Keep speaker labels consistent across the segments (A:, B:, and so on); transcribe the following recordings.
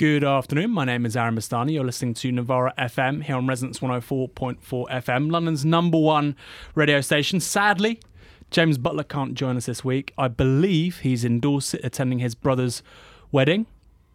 A: Good afternoon. My name is Aaron Bastani. You're listening to Novara FM here on Resonance 104.4 FM, London's number one radio station. Sadly, James Butler can't join us this week. I believe he's in Dorset attending his brother's wedding.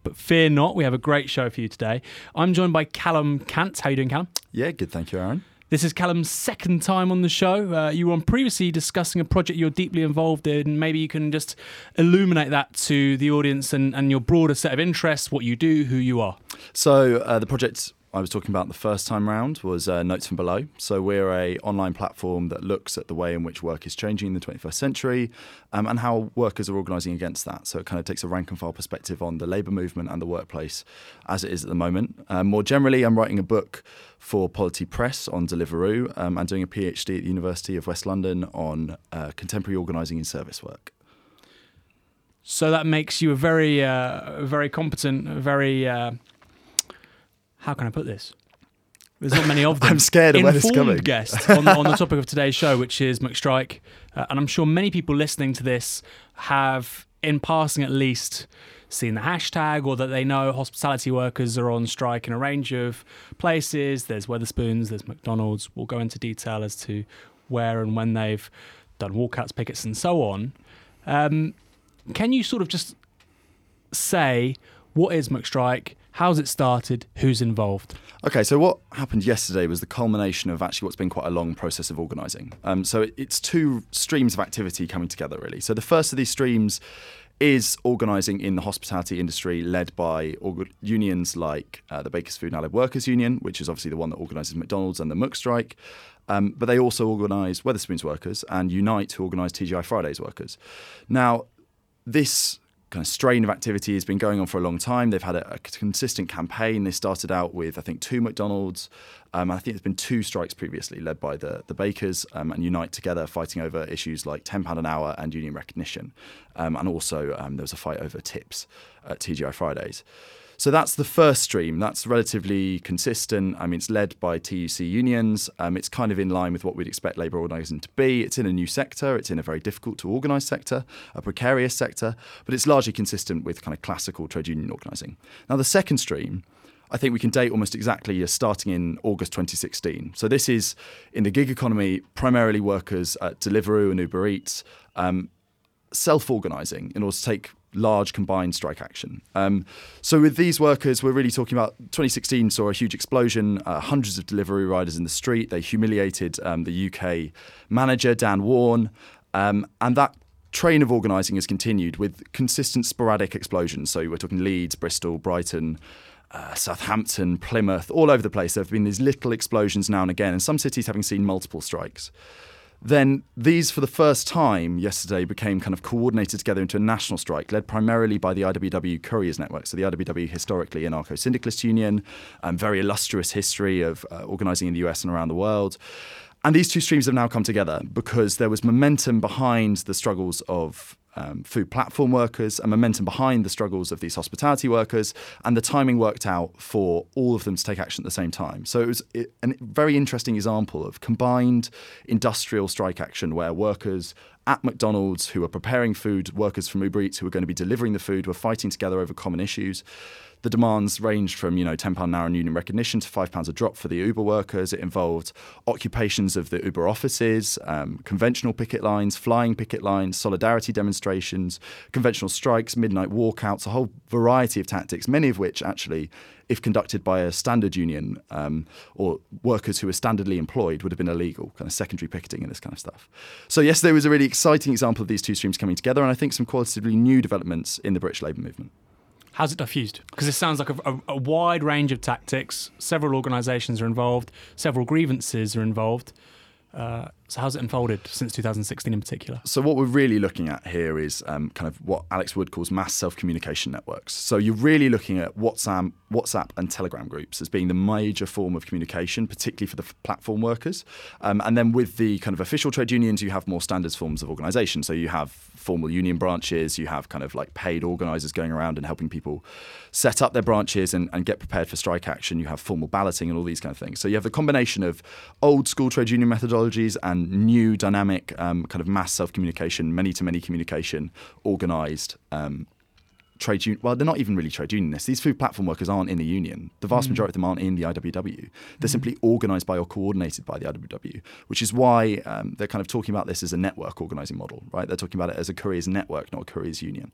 A: But fear not, we have a great show for you today. I'm joined by Callum Cant. How are you doing, Callum?
B: Yeah, good. Thank you, Aaron.
A: This is Callum's second time on the show. Uh, you were on previously discussing a project you're deeply involved in. Maybe you can just illuminate that to the audience and, and your broader set of interests, what you do, who you are.
B: So, uh, the project I was talking about the first time round was uh, Notes from Below. So we're a online platform that looks at the way in which work is changing in the 21st century um, and how workers are organising against that. So it kind of takes a rank and file perspective on the labour movement and the workplace as it is at the moment. Um, more generally, I'm writing a book for Polity Press on Deliveroo. Um, I'm doing a PhD at the University of West London on uh, contemporary organising in service work.
A: So that makes you a very, uh, very competent, very uh, how can I put this? There's not many of them.
B: I'm scared of when it's coming.
A: guest on, on, the topic of today's show, which is McStrike, uh, and I'm sure many people listening to this have, in passing at least, seen the hashtag or that they know hospitality workers are on strike in a range of places. There's Wetherspoons, there's McDonald's. We'll go into detail as to where and when they've done walkouts, pickets, and so on. Um, can you sort of just say what is McStrike? How's it started? Who's involved?
B: Okay, so what happened yesterday was the culmination of actually what's been quite a long process of organising. Um, so it's two streams of activity coming together, really. So the first of these streams is organising in the hospitality industry, led by unions like uh, the Bakers Food and Allied Workers Union, which is obviously the one that organises McDonald's and the McStrike. Um, but they also organise Wetherspoons workers and Unite, who organise TGI Fridays workers. Now, this kind of strain of activity has been going on for a long time. They've had a, a consistent campaign. They started out with, I think, two McDonald's. Um, I think there's been two strikes previously, led by the the bakers um, and Unite together, fighting over issues like ten pound an hour and union recognition, um, and also um, there was a fight over tips at TGI Fridays. So that's the first stream. That's relatively consistent. I mean, it's led by TUC unions. Um, it's kind of in line with what we'd expect labour organising to be. It's in a new sector. It's in a very difficult to organise sector, a precarious sector, but it's largely consistent with kind of classical trade union organising. Now, the second stream. I think we can date almost exactly as starting in August 2016. So this is in the gig economy, primarily workers at Deliveroo and Uber Eats, um, self-organising in order to take large combined strike action. Um, so with these workers, we're really talking about 2016 saw a huge explosion, uh, hundreds of delivery riders in the street. They humiliated um, the UK manager Dan Warne, um, and that train of organising has continued with consistent sporadic explosions. So we're talking Leeds, Bristol, Brighton. Uh, Southampton, Plymouth, all over the place. There have been these little explosions now and again, and some cities having seen multiple strikes then these, for the first time yesterday, became kind of coordinated together into a national strike, led primarily by the IWW Couriers Network. So the IWW, historically anarcho syndicalist union, um, very illustrious history of uh, organising in the US and around the world. And these two streams have now come together because there was momentum behind the struggles of um, food platform workers and momentum behind the struggles of these hospitality workers, and the timing worked out for all of them to take action at the same time. So it was a very interesting example of combined industrial strike action where workers at McDonald's who are preparing food, workers from Uber Eats who are going to be delivering the food, were fighting together over common issues. The demands ranged from, you know, £10 an hour in union recognition to £5 a drop for the Uber workers. It involved occupations of the Uber offices, um, conventional picket lines, flying picket lines, solidarity demonstrations, conventional strikes, midnight walkouts, a whole variety of tactics, many of which actually if conducted by a standard union um, or workers who were standardly employed, would have been illegal, kind of secondary picketing and this kind of stuff. So, yesterday was a really exciting example of these two streams coming together, and I think some qualitatively new developments in the British labour movement.
A: How's it diffused? Because it sounds like a, a, a, wide range of tactics. Several organisations are involved. Several grievances are involved. Uh, so how's it unfolded since 2016 in particular?
B: So what we're really looking at here is um, kind of what Alex Wood calls mass self-communication networks. So you're really looking at WhatsApp, WhatsApp and Telegram groups as being the major form of communication, particularly for the platform workers. Um, and then with the kind of official trade unions, you have more standards forms of organisation. So you have formal union branches, you have kind of like paid organisers going around and helping people set up their branches and, and get prepared for strike action. You have formal balloting and all these kind of things. So you have the combination of old school trade union methodologies and new dynamic um, kind of mass self communication, many to many communication, organised. Um, trade union. Well, they're not even really trade unionists. These food platform workers aren't in the union. The vast majority of them aren't in the IWW. They're simply organised by or coordinated by the IWW, which is why um, they're kind of talking about this as a network organising model, right? They're talking about it as a couriers network, not a couriers union.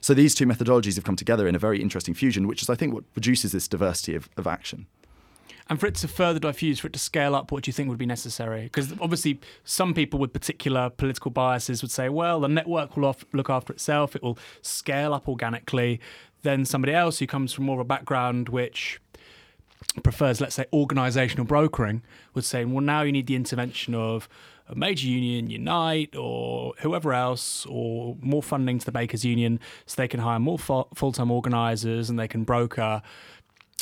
B: So these two methodologies have come together in a very interesting fusion, which is, I think, what produces this diversity of, of action.
A: And for it to further diffuse, for it to scale up, what do you think would be necessary? Because obviously, some people with particular political biases would say, well, the network will off- look after itself, it will scale up organically. Then somebody else who comes from more of a background which prefers, let's say, organisational brokering, would say, well, now you need the intervention of a major union, Unite, or whoever else, or more funding to the Bakers Union so they can hire more full time organisers and they can broker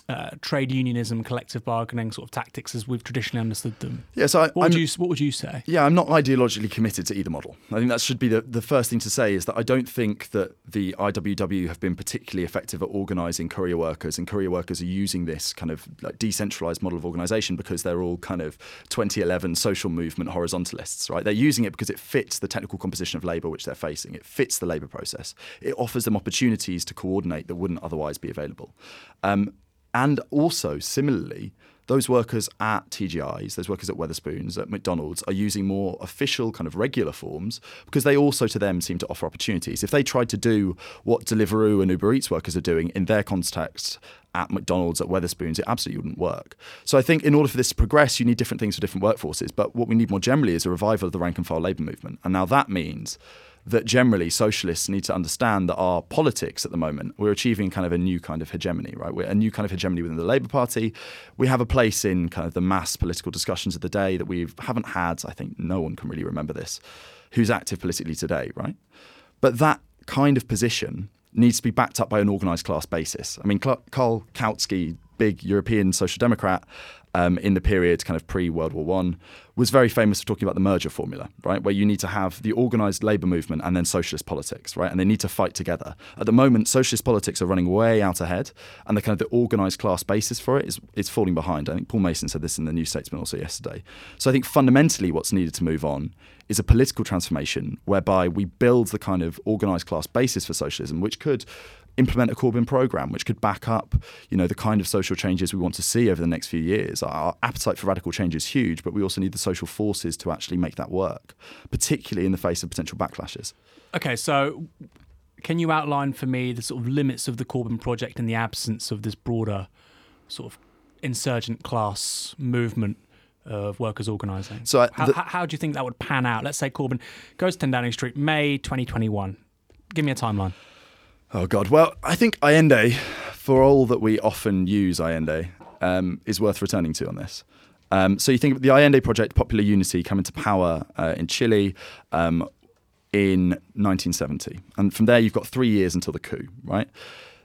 A: uh, trade unionism, collective bargaining sort of tactics as we've traditionally understood them.
B: Yeah, so I,
A: what, would you, what would you say?
B: Yeah, I'm not ideologically committed to either model. I think that should be the, the first thing to say is that I don't think that the IWW have been particularly effective at organising courier workers, and courier workers are using this kind of like decentralised model of organisation because they're all kind of 2011 social movement horizontalists, right? They're using it because it fits the technical composition of labour which they're facing. It fits the labour process. It offers them opportunities to coordinate that wouldn't otherwise be available. Um, and also, similarly, those workers at TGIs, those workers at Wetherspoons, at McDonald's, are using more official, kind of regular forms because they also, to them, seem to offer opportunities. If they tried to do what Deliveroo and Uber Eats workers are doing in their context at McDonald's, at Wetherspoons, it absolutely wouldn't work. So I think in order for this to progress, you need different things for different workforces. But what we need more generally is a revival of the rank and file labour movement. And now that means that generally socialists need to understand that our politics at the moment, we're achieving kind of a new kind of hegemony, right? We're a new kind of hegemony within the Labour Party. We have a place in kind of the mass political discussions of the day that we haven't had. I think no one can really remember this. Who's active politically today, right? But that kind of position needs to be backed up by an organised class basis. I mean, Karl Kautsky, big European social democrat, um, in the period kind of pre World War One was very famous for talking about the merger formula, right? Where you need to have the organised labour movement and then socialist politics, right? And they need to fight together. At the moment, socialist politics are running way out ahead, and the kind of the organised class basis for it is is falling behind. I think Paul Mason said this in the New Statesman also yesterday. So I think fundamentally, what's needed to move on is a political transformation whereby we build the kind of organised class basis for socialism, which could implement a Corbyn program which could back up, you know, the kind of social changes we want to see over the next few years. Our appetite for radical change is huge, but we also need the social forces to actually make that work, particularly in the face of potential backlashes.
A: Okay, so can you outline for me the sort of limits of the Corbyn project in the absence of this broader sort of insurgent class movement? Of workers organising. So, uh, how, how do you think that would pan out? Let's say Corbyn goes to 10 Downing Street, May 2021. Give me a timeline.
B: Oh God. Well, I think Allende, for all that we often use Allende, um, is worth returning to on this. Um, so you think the Allende project, Popular Unity, coming to power uh, in Chile um, in 1970, and from there you've got three years until the coup, right?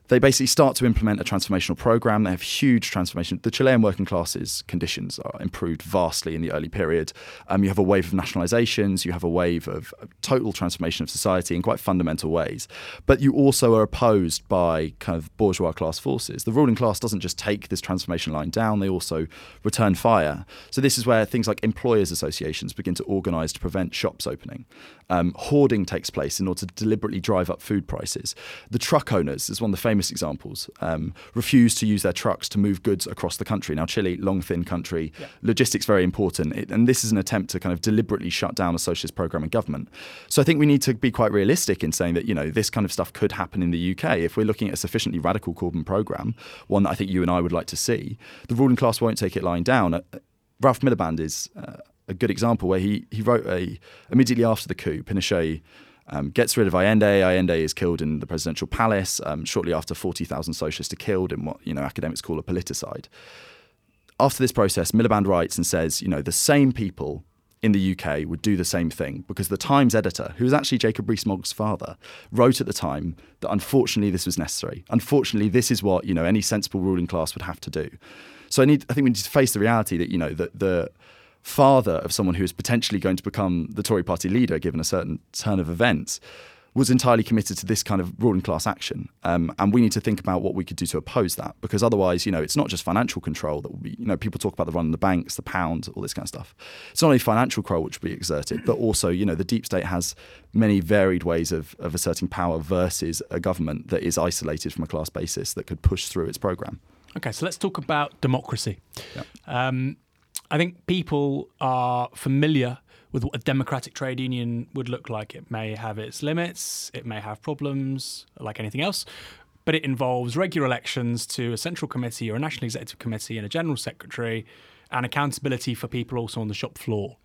B: They basically start to implement a transformational program. They have huge transformation. The Chilean working classes conditions are improved vastly in the early period. Um, you have a wave of nationalizations. You have a wave of total transformation of society in quite fundamental ways. But you also are opposed by kind of bourgeois class forces. The ruling class doesn't just take this transformation line down; they also return fire. So this is where things like employers' associations begin to organise to prevent shops opening. Um, hoarding takes place in order to deliberately drive up food prices. The truck owners is one of the famous examples. Um, refuse to use their trucks to move goods across the country. Now, Chile, long, thin country, yeah. logistics very important, it, and this is an attempt to kind of deliberately shut down a socialist program in government. So I think we need to be quite realistic in saying that you know this kind of stuff could happen in the UK if we're looking at a sufficiently radical Corbyn program, one that I think you and I would like to see. The ruling class won't take it lying down. Uh, Ralph Miliband is. Uh, a good example where he, he wrote a immediately after the coup, Pinochet um, gets rid of Allende. Allende is killed in the presidential palace. Um, shortly after, 40,000 socialists are killed in what you know academics call a politicide. After this process, Miliband writes and says, you know, the same people in the UK would do the same thing because the Times editor, who was actually Jacob Rees-Mogg's father, wrote at the time that unfortunately this was necessary. Unfortunately, this is what you know any sensible ruling class would have to do. So I need, I think we need to face the reality that you know that the father of someone who is potentially going to become the Tory party leader, given a certain turn of events, was entirely committed to this kind of ruling class action. Um, and we need to think about what we could do to oppose that because otherwise, you know, it's not just financial control that will be, you know, people talk about the run of the banks, the pound, all this kind of stuff. It's not only financial control which will be exerted, but also, you know, the deep state has many varied ways of, of asserting power versus a government that is isolated from a class basis that could push through its program.
A: Okay, so let's talk about democracy.
B: Yep.
A: Um, I think people are familiar with what a democratic trade union would look like. It may have its limits, it may have problems like anything else, but it involves regular elections to a central committee or a national executive committee and a general secretary and accountability for people also on the shop floor.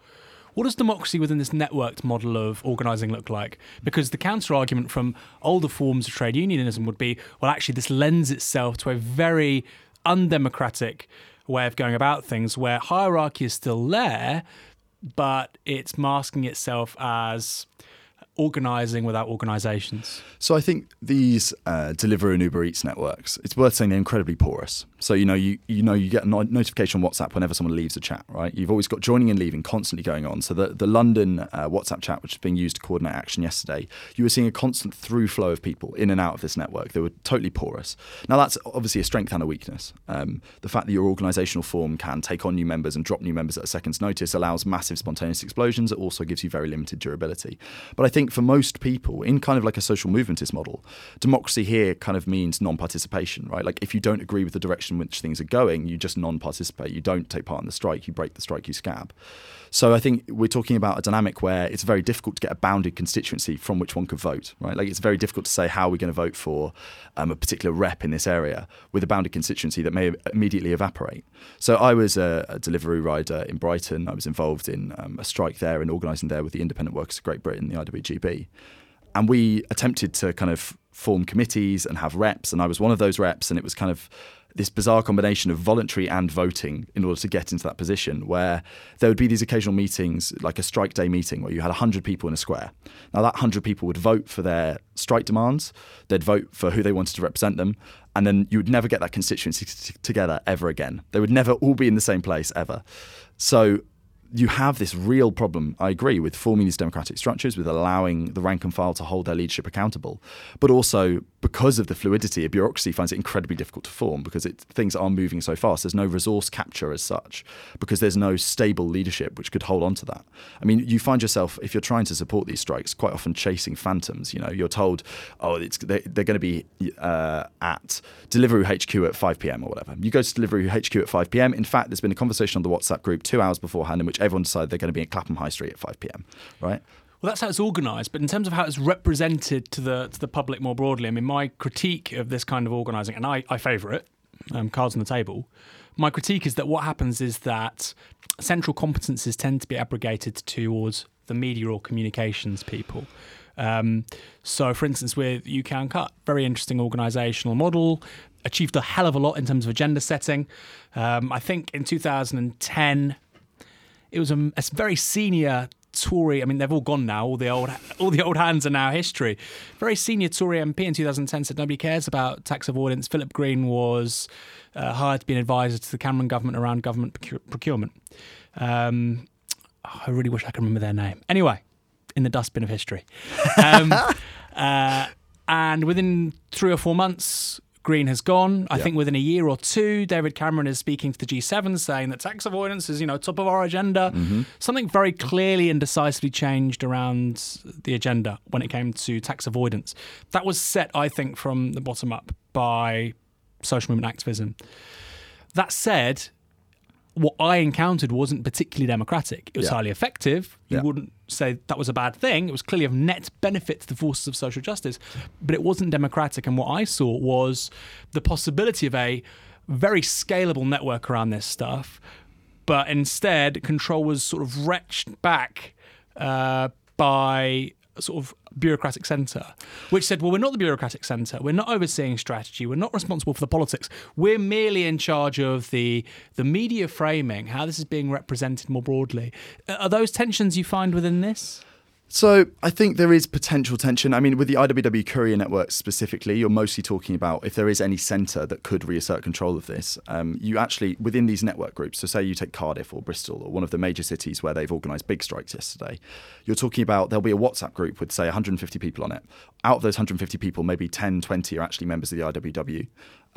A: What does democracy within this networked model of organising look like? Because the counter argument from older forms of trade unionism would be well, actually, this lends itself to a very undemocratic way of going about things where hierarchy is still there, but it's masking itself as organising without organisations.
B: So I think these uh, Deliveroo and Uber Eats networks, it's worth saying they're incredibly porous. So you know you you know you get a notification on WhatsApp whenever someone leaves a chat, right? You've always got joining and leaving constantly going on. So the the London uh, WhatsApp chat, which is being used to coordinate action yesterday, you were seeing a constant through flow of people in and out of this network. They were totally porous. Now that's obviously a strength and a weakness. Um, the fact that your organisational form can take on new members and drop new members at a second's notice allows massive spontaneous explosions. It also gives you very limited durability. But I think for most people, in kind of like a social movementist model, democracy here kind of means non-participation, right? Like if you don't agree with the direction in which things are going, you just non-participate. You don't take part in the strike. You break the strike. You scab. So I think we're talking about a dynamic where it's very difficult to get a bounded constituency from which one could vote, right? Like it's very difficult to say how we're going to vote for um, a particular rep in this area with a bounded constituency that may immediately evaporate. So I was a, a Deliveroo rider in Brighton. I was involved in um, a strike there and organising there with the Independent Workers of Great Britain, the IWGB. And we attempted to kind of form committees and have reps. And I was one of those reps. And it was kind of this bizarre combination of voluntary and voting in order to get into that position where there would be these occasional meetings like a strike day meeting where you had 100 people in a square now that 100 people would vote for their strike demands they'd vote for who they wanted to represent them and then you would never get that constituency t- together ever again they would never all be in the same place ever so you have this real problem, I agree, with forming these democratic structures, with allowing the rank and file to hold their leadership accountable. But also, because of the fluidity, a bureaucracy finds it incredibly difficult to form because it, things are moving so fast. There's no resource capture as such, because there's no stable leadership which could hold on to that. I mean, you find yourself, if you're trying to support these strikes, quite often chasing phantoms. You know, you're told, oh, it's, they, are going to be uh, at Deliveroo HQ at 5 p.m. or whatever. You go to Deliveroo HQ at 5 p.m. In fact, there's been a conversation on the WhatsApp group two hours beforehand in which everyone decided they're going to be at Clapham High Street at 5 p.m. Right?
A: Well, that's how it's organised. But in terms of how it's represented to the to the public more broadly, I mean, my critique of this kind of organising, and I, I favour it, um, cards on the table. My critique is that what happens is that central competences tend to be abrogated towards the media or communications people. Um, so, for instance, with UK Uncut, very interesting organisational model, achieved a hell of a lot in terms of agenda setting. Um, I think in 2010, it was a, a very senior Tory. I mean, they've all gone now. All the old, all the old hands are now history. Very senior Tory MP in 2010 said nobody cares about tax avoidance. Philip Green was uh, hired to be an advisor to the Cameron government around government procurement. Um, oh, I really wish I could remember their name. Anyway, in the dustbin of history. Um, uh, and within three or four months, Green has gone. I yeah. think within a year or two, David Cameron is speaking to the G7 saying that tax avoidance is, you know, top of our agenda. Mm-hmm. Something very clearly and decisively changed around the agenda when it came to tax avoidance. That was set, I think, from the bottom up by social movement activism. That said, what I encountered wasn't particularly democratic. It was yeah. highly effective. You yeah. wouldn't say that was a bad thing. It was clearly of net benefit to the forces of social justice, but it wasn't democratic. And what I saw was the possibility of a very scalable network around this stuff, but instead control was sort of wretched back uh, by sort of bureaucratic centre, which said, well, we're not the bureaucratic centre. We're not overseeing strategy. We're not responsible for the politics. We're merely in charge of the the media framing, how this is being represented more broadly. Uh, are those tensions you find within this?
B: So I think there is potential tension. I mean, with the IWW courier network specifically, you're mostly talking about if there is any centre that could reassert control of this. Um, you actually within these network groups. So say you take Cardiff or Bristol or one of the major cities where they've organised big strikes yesterday. You're talking about there'll be a WhatsApp group with say 150 people on it. Out of those 150 people, maybe 10, 20 are actually members of the IWW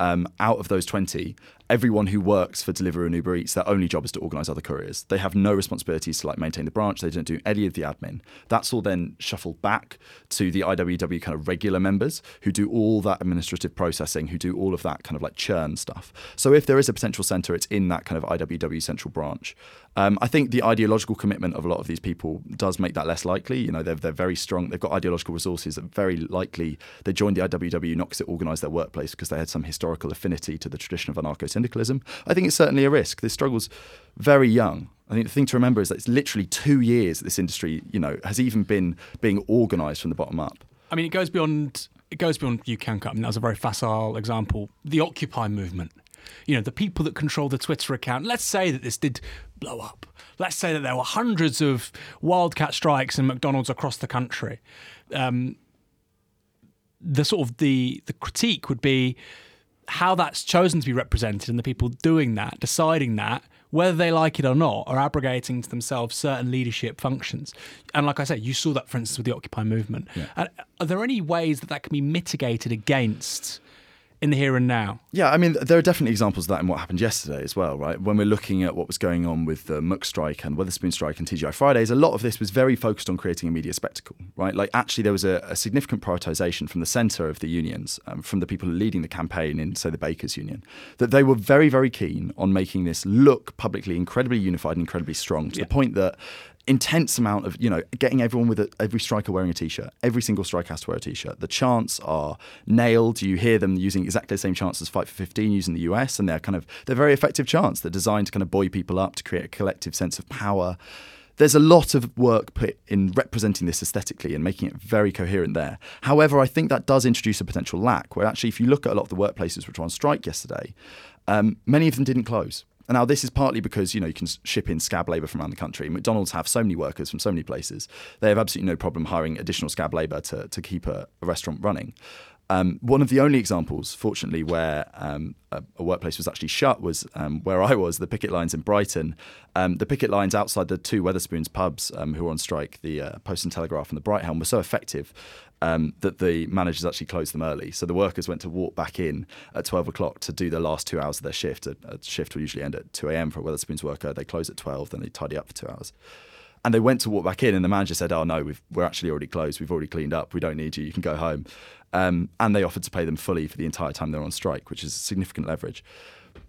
B: um, out of those 20, everyone who works for Deliveroo and Uber Eats, their only job is to organise other couriers. They have no responsibilities to like maintain the branch. They don't do any of the admin. That's all then shuffled back to the IWW kind of regular members who do all that administrative processing, who do all of that kind of like churn stuff. So if there is a potential centre, it's in that kind of IWW central branch. Um, I think the ideological commitment of a lot of these people does make that less likely. You know, they're, they're very strong. They've got ideological resources that very likely they joined the IWW not because it organised their workplace, because they had some historical affinity to the tradition of anarcho syndicalism. I think it's certainly a risk. This struggle's very young. I think the thing to remember is that it's literally two years that this industry, you know, has even been being organised from the bottom up.
A: I mean, it goes beyond it goes beyond UK Uncut. I mean, that was a very facile example. The Occupy movement you know, the people that control the Twitter account. Let's say that this did blow up. Let's say that there were hundreds of wildcat strikes in McDonald's across the country. Um, the sort of the the critique would be how that's chosen to be represented and the people doing that, deciding that, whether they like it or not, are abrogating to themselves certain leadership functions. And like I said, you saw that, for instance, with the Occupy movement. Yeah. Are there any ways that that can be mitigated against? In the here and now.
B: Yeah, I mean, there are definitely examples of that in what happened yesterday as well, right? When we're looking at what was going on with the McStrike and Wetherspoon strike and TGI Fridays, a lot of this was very focused on creating a media spectacle, right? Like, actually, there was a, a significant prioritisation from the centre of the unions, um, from the people leading the campaign in, say, the Bakers Union, that they were very, very keen on making this look publicly incredibly unified and incredibly strong to yeah. the point that intense amount of you know getting everyone with a, every striker wearing a t-shirt. Every single striker has to wear a t-shirt. The chants are nailed. You hear them using exactly the same chants as fight for 15 using the us and they're kind of they're very effective chants. They're designed to kind of buoy people up to create a collective sense of power. There's a lot of work put in representing this aesthetically and making it very coherent there. However, I think that does introduce a potential lack where actually, if you look at a lot of the workplaces which were on strike yesterday, um, many of them didn't close. And now this is partly because you know you can ship in scab labour from around the country. McDonald's have so many workers from so many places; they have absolutely no problem hiring additional scab labour to to keep a, a restaurant running. Um, one of the only examples, fortunately, where um, a, a, workplace was actually shut was um, where I was, the picket lines in Brighton. Um, the picket lines outside the two Wetherspoons pubs um, who were on strike, the uh, Post and Telegraph and the Brighthelm, were so effective um, that the managers actually closed them early. So the workers went to walk back in at 12 o'clock to do the last two hours of their shift. A, a shift will usually end at 2 a.m. for a Wetherspoons worker. They close at 12, then they tidy up for two hours. And they went to walk back in, and the manager said, "Oh no, we are actually already closed. We've already cleaned up. We don't need you. You can go home." Um, and they offered to pay them fully for the entire time they're on strike, which is significant leverage.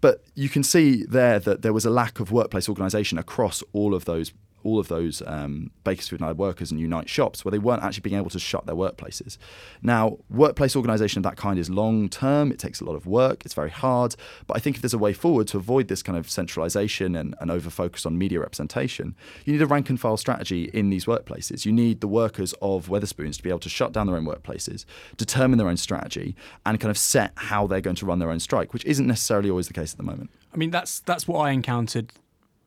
B: But you can see there that there was a lack of workplace organisation across all of those all of those um, Bakers Food and Allied workers and Unite shops where they weren't actually being able to shut their workplaces. Now, workplace organisation of that kind is long term, it takes a lot of work, it's very hard. But I think if there's a way forward to avoid this kind of centralisation and, and over focus on media representation, you need a rank and file strategy in these workplaces. You need the workers of Wetherspoons to be able to shut down their own workplaces, determine their own strategy, and kind of set how they're going to run their own strike, which isn't necessarily always the case at the moment.
A: I mean, that's that's what I encountered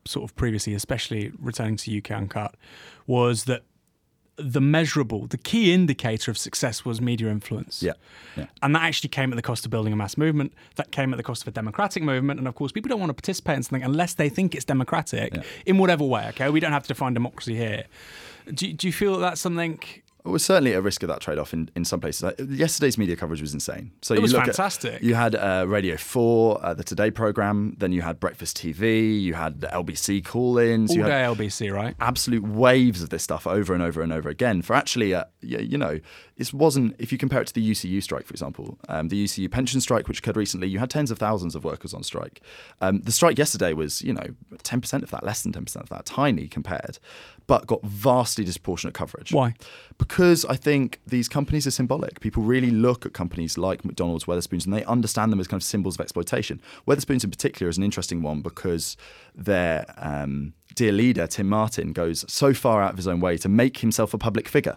A: sort of previously, especially returning to UK Uncut, was that the measurable, the key indicator of success was media influence.
B: Yeah. yeah.
A: And that actually came at the cost of building a mass movement. That came at the cost of a democratic movement. And of course, people don't want to participate in something unless they think it's democratic yeah. in whatever way. Okay. We don't have to define democracy here. Do, do you feel that that's something
B: was certainly a risk of that trade off in, in some places. Yesterday's media coverage was insane.
A: So it was fantastic.
B: At, you had uh, Radio 4, uh, the Today programme, then you had Breakfast TV, you had the LBC call ins.
A: All
B: you
A: day LBC, right?
B: Absolute waves of this stuff over and over and over again for actually, uh, you know, it wasn't, if you compare it to the UCU strike, for example, um, the UCU pension strike, which occurred recently, you had tens of thousands of workers on strike. Um, the strike yesterday was, you know, 10% of that, less than 10% of that, tiny compared, but got vastly disproportionate coverage.
A: Why?
B: Because I think these companies are symbolic. People really look at companies like McDonald's, Wetherspoons, and they understand them as kind of symbols of exploitation. Wetherspoons, in particular, is an interesting one because their um, dear leader, Tim Martin, goes so far out of his own way to make himself a public figure.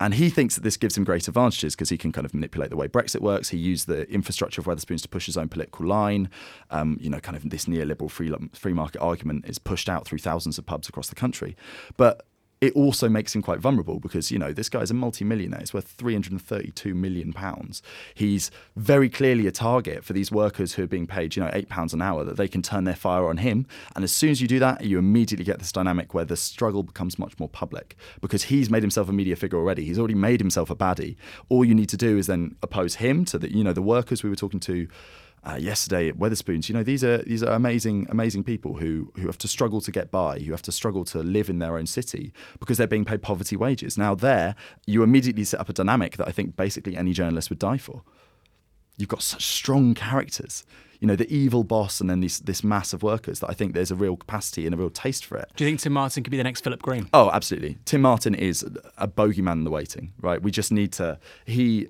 B: And he thinks that this gives him great advantages because he can kind of manipulate the way Brexit works. He used the infrastructure of Wetherspoons to push his own political line. Um, you know, kind of this neoliberal free, free market argument is pushed out through thousands of pubs across the country. But it also makes him quite vulnerable because you know this guy's a multi-millionaire. He's worth 332 million pounds. He's very clearly a target for these workers who are being paid, you know, eight pounds an hour that they can turn their fire on him. And as soon as you do that, you immediately get this dynamic where the struggle becomes much more public because he's made himself a media figure already. He's already made himself a baddie. All you need to do is then oppose him to the you know the workers we were talking to uh, yesterday at Wetherspoons. You know, these are these are amazing, amazing people who who have to struggle to get by, who have to struggle to live in their own city because they're being paid poverty wages. Now, there you immediately set up a dynamic that I think basically any journalist would die for. You've got such strong characters. You know, the evil boss and then this this mass of workers that I think there's a real capacity and a real taste for it.
A: Do you think Tim Martin could be the next Philip Green?
B: Oh, absolutely. Tim Martin is a bogeyman in the waiting, right? We just need to. He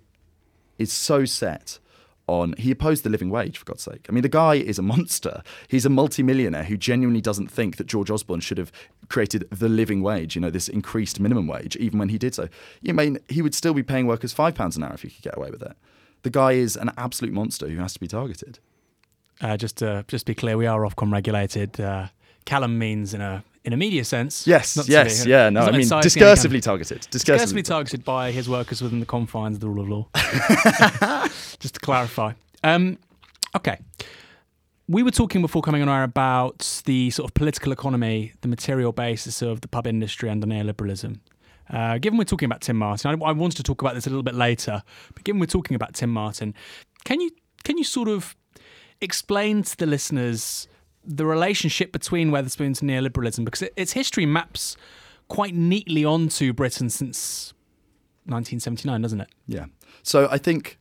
B: is so set on he opposed the living wage for God's sake. I mean, the guy is a monster. He's a multimillionaire who genuinely doesn't think that George Osborne should have created the living wage. You know, this increased minimum wage, even when he did so. You mean he would still be paying workers five pounds an hour if he could get away with it? The guy is an absolute monster who has to be targeted.
A: Uh, just to just be clear, we are Ofcom regulated. Uh, Callum means in a in a media sense.
B: Yes, yes, yeah. No, I mean discursively targeted.
A: Discursively, discursively targeted by his workers within the confines of the rule of law. Just to clarify. Um, okay. We were talking before coming on air about the sort of political economy, the material basis of the pub industry under neoliberalism. Uh, given we're talking about Tim Martin, I, I wanted to talk about this a little bit later, but given we're talking about Tim Martin, can you can you sort of explain to the listeners the relationship between Wetherspoons and neoliberalism because it, its history maps quite neatly onto Britain since 1979, doesn't it?
B: Yeah. So I think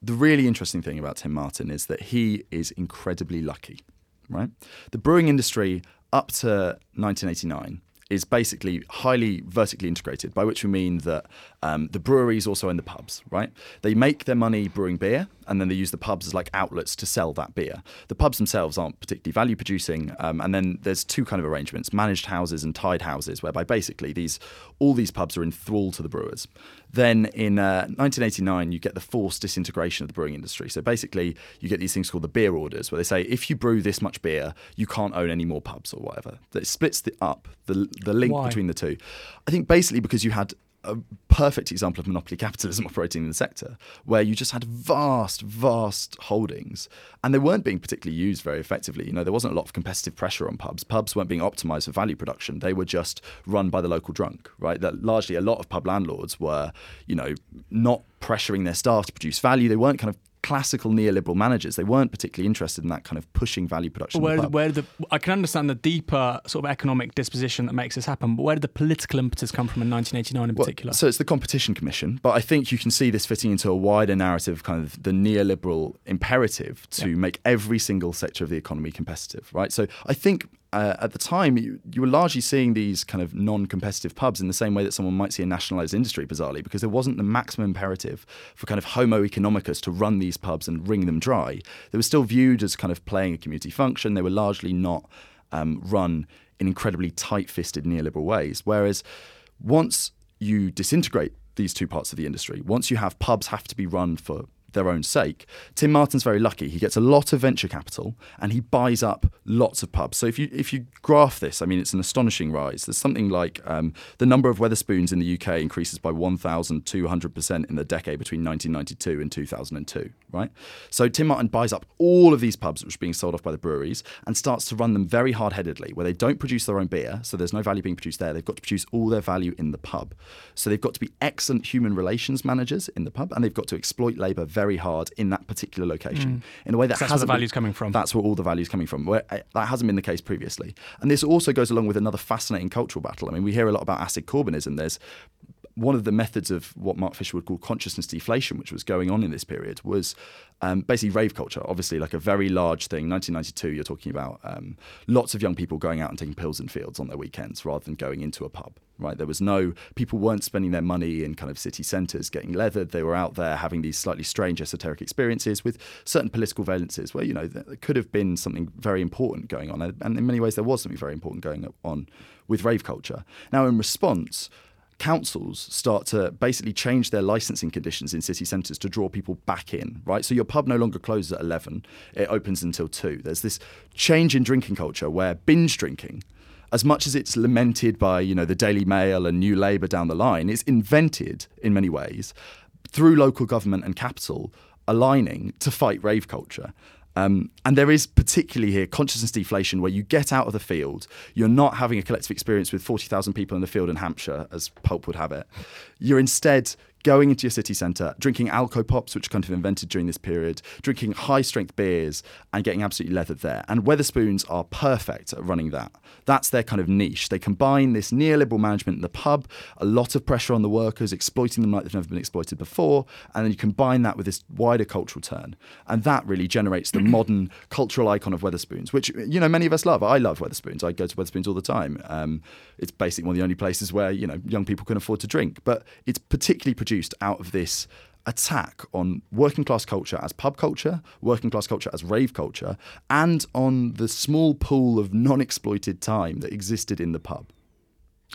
B: the really interesting thing about Tim Martin is that he is incredibly lucky, right? The brewing industry up to 1989 is basically highly vertically integrated, by which we mean that um, the breweries also own the pubs, right? They make their money brewing beer, and then they use the pubs as like outlets to sell that beer. The pubs themselves aren't particularly value producing, um, and then there's two kind of arrangements: managed houses and tied houses, whereby basically these all these pubs are in thrall to the brewers. Then in uh, 1989, you get the forced disintegration of the brewing industry. So basically, you get these things called the beer orders, where they say if you brew this much beer, you can't own any more pubs or whatever. It splits the, up the the link
A: Why?
B: between the two. I think basically because you had a perfect example of monopoly capitalism operating in the sector, where you just had vast, vast holdings, and they weren't being particularly used very effectively. You know, there wasn't a lot of competitive pressure on pubs. Pubs weren't being optimized for value production; they were just run by the local drunk. Right? That largely a lot of pub landlords were, you know, not pressuring their staff to produce value. They weren't kind of classical neoliberal managers. They weren't particularly interested in that kind of pushing value production.
A: Where, where the I can understand the deeper sort of economic disposition that makes this happen, but where did the political impetus come from in 1989 in
B: Well,
A: particular?
B: so it's the Competition Commission, but I think you can see this fitting into a wider narrative, of kind of the neoliberal imperative to
A: Yeah.
B: make every single sector of the economy competitive, right? So I think. Uh, at the time, you, you were largely seeing these kind of non-competitive pubs in the same way that someone might see a nationalised industry, bizarrely, because there wasn't the maximum imperative for kind of Homo economicus to run these pubs and wring them dry. They were still viewed as kind of playing a community function. They were largely not um, run in incredibly tight-fisted neoliberal ways. Whereas once you disintegrate these two parts of the industry, once you have pubs have to be run for their own sake, Tim Martin's very lucky. He gets a lot of venture capital and he buys up lots of pubs. So if you if you graph this, I mean, it's an astonishing rise. There's something like um, the number of Wetherspoons in the UK increases by 1,200 percent in the decade between 1992 and 2002. Right. So Tim Martin buys up all of these pubs which are being sold off by the breweries and starts to run them very hard-headedly, where they don't produce their own beer, so there's no value being produced there. They've got to produce all their value in the pub. So they've got to be excellent human relations managers in the pub, and they've got to exploit labour very hard in that particular location in a way that
A: Mm. That's where the
B: hasn't been-
A: value's coming from.
B: That's where all the value's coming from. Where, uh, that hasn't been the case previously. And this also goes along with another fascinating cultural battle. I mean, we hear a lot about acid Corbynism. There's one of the methods of what Mark Fisher would call consciousness deflation, which was going on in this period, was um, basically rave culture. Obviously, like a very large thing. 1992, you're talking about um, lots of young people going out and taking pills in fields on their weekends rather than going into a pub. Right? There was no people weren't spending their money in kind of city centres getting leathered. They were out there having these slightly strange esoteric experiences with certain political valences, where you know there could have been something very important going on, and in many ways there was something very important going on with rave culture. Now, in response councils start to basically change their licensing conditions in city centres to draw people back in, right? So your pub no longer closes at 11, it opens until 2. There's this change in drinking culture where binge drinking as much as it's lamented by you know the Daily Mail and New Labour down the line, it's invented in many ways through local government and capital aligning to fight rave culture. Um, and there is particularly here consciousness deflation where you get out of the field, you're not having a collective experience with 40,000 people in the field in Hampshire, as Pulp would have it. You're instead going into your city centre, drinking Alco Pops, which are kind of invented during this period, drinking high strength beers, and getting absolutely leathered there. And Wetherspoons are perfect at running that. That's their kind of niche. They combine this neoliberal management in the pub, a lot of pressure on the workers, exploiting them like they've never been exploited before, and then you combine that with this wider cultural turn. And that really generates the modern cultural icon of Wetherspoons, which, you know, many of us love. I love Wetherspoons. I go to Wetherspoons all the time. Um, it's basically one of the only places where, you know, young people can afford to drink. But it's particularly produced produced out of this attack on working class culture as pub culture, working class culture as rave culture, and on the small pool of non exploited time that existed in the pub.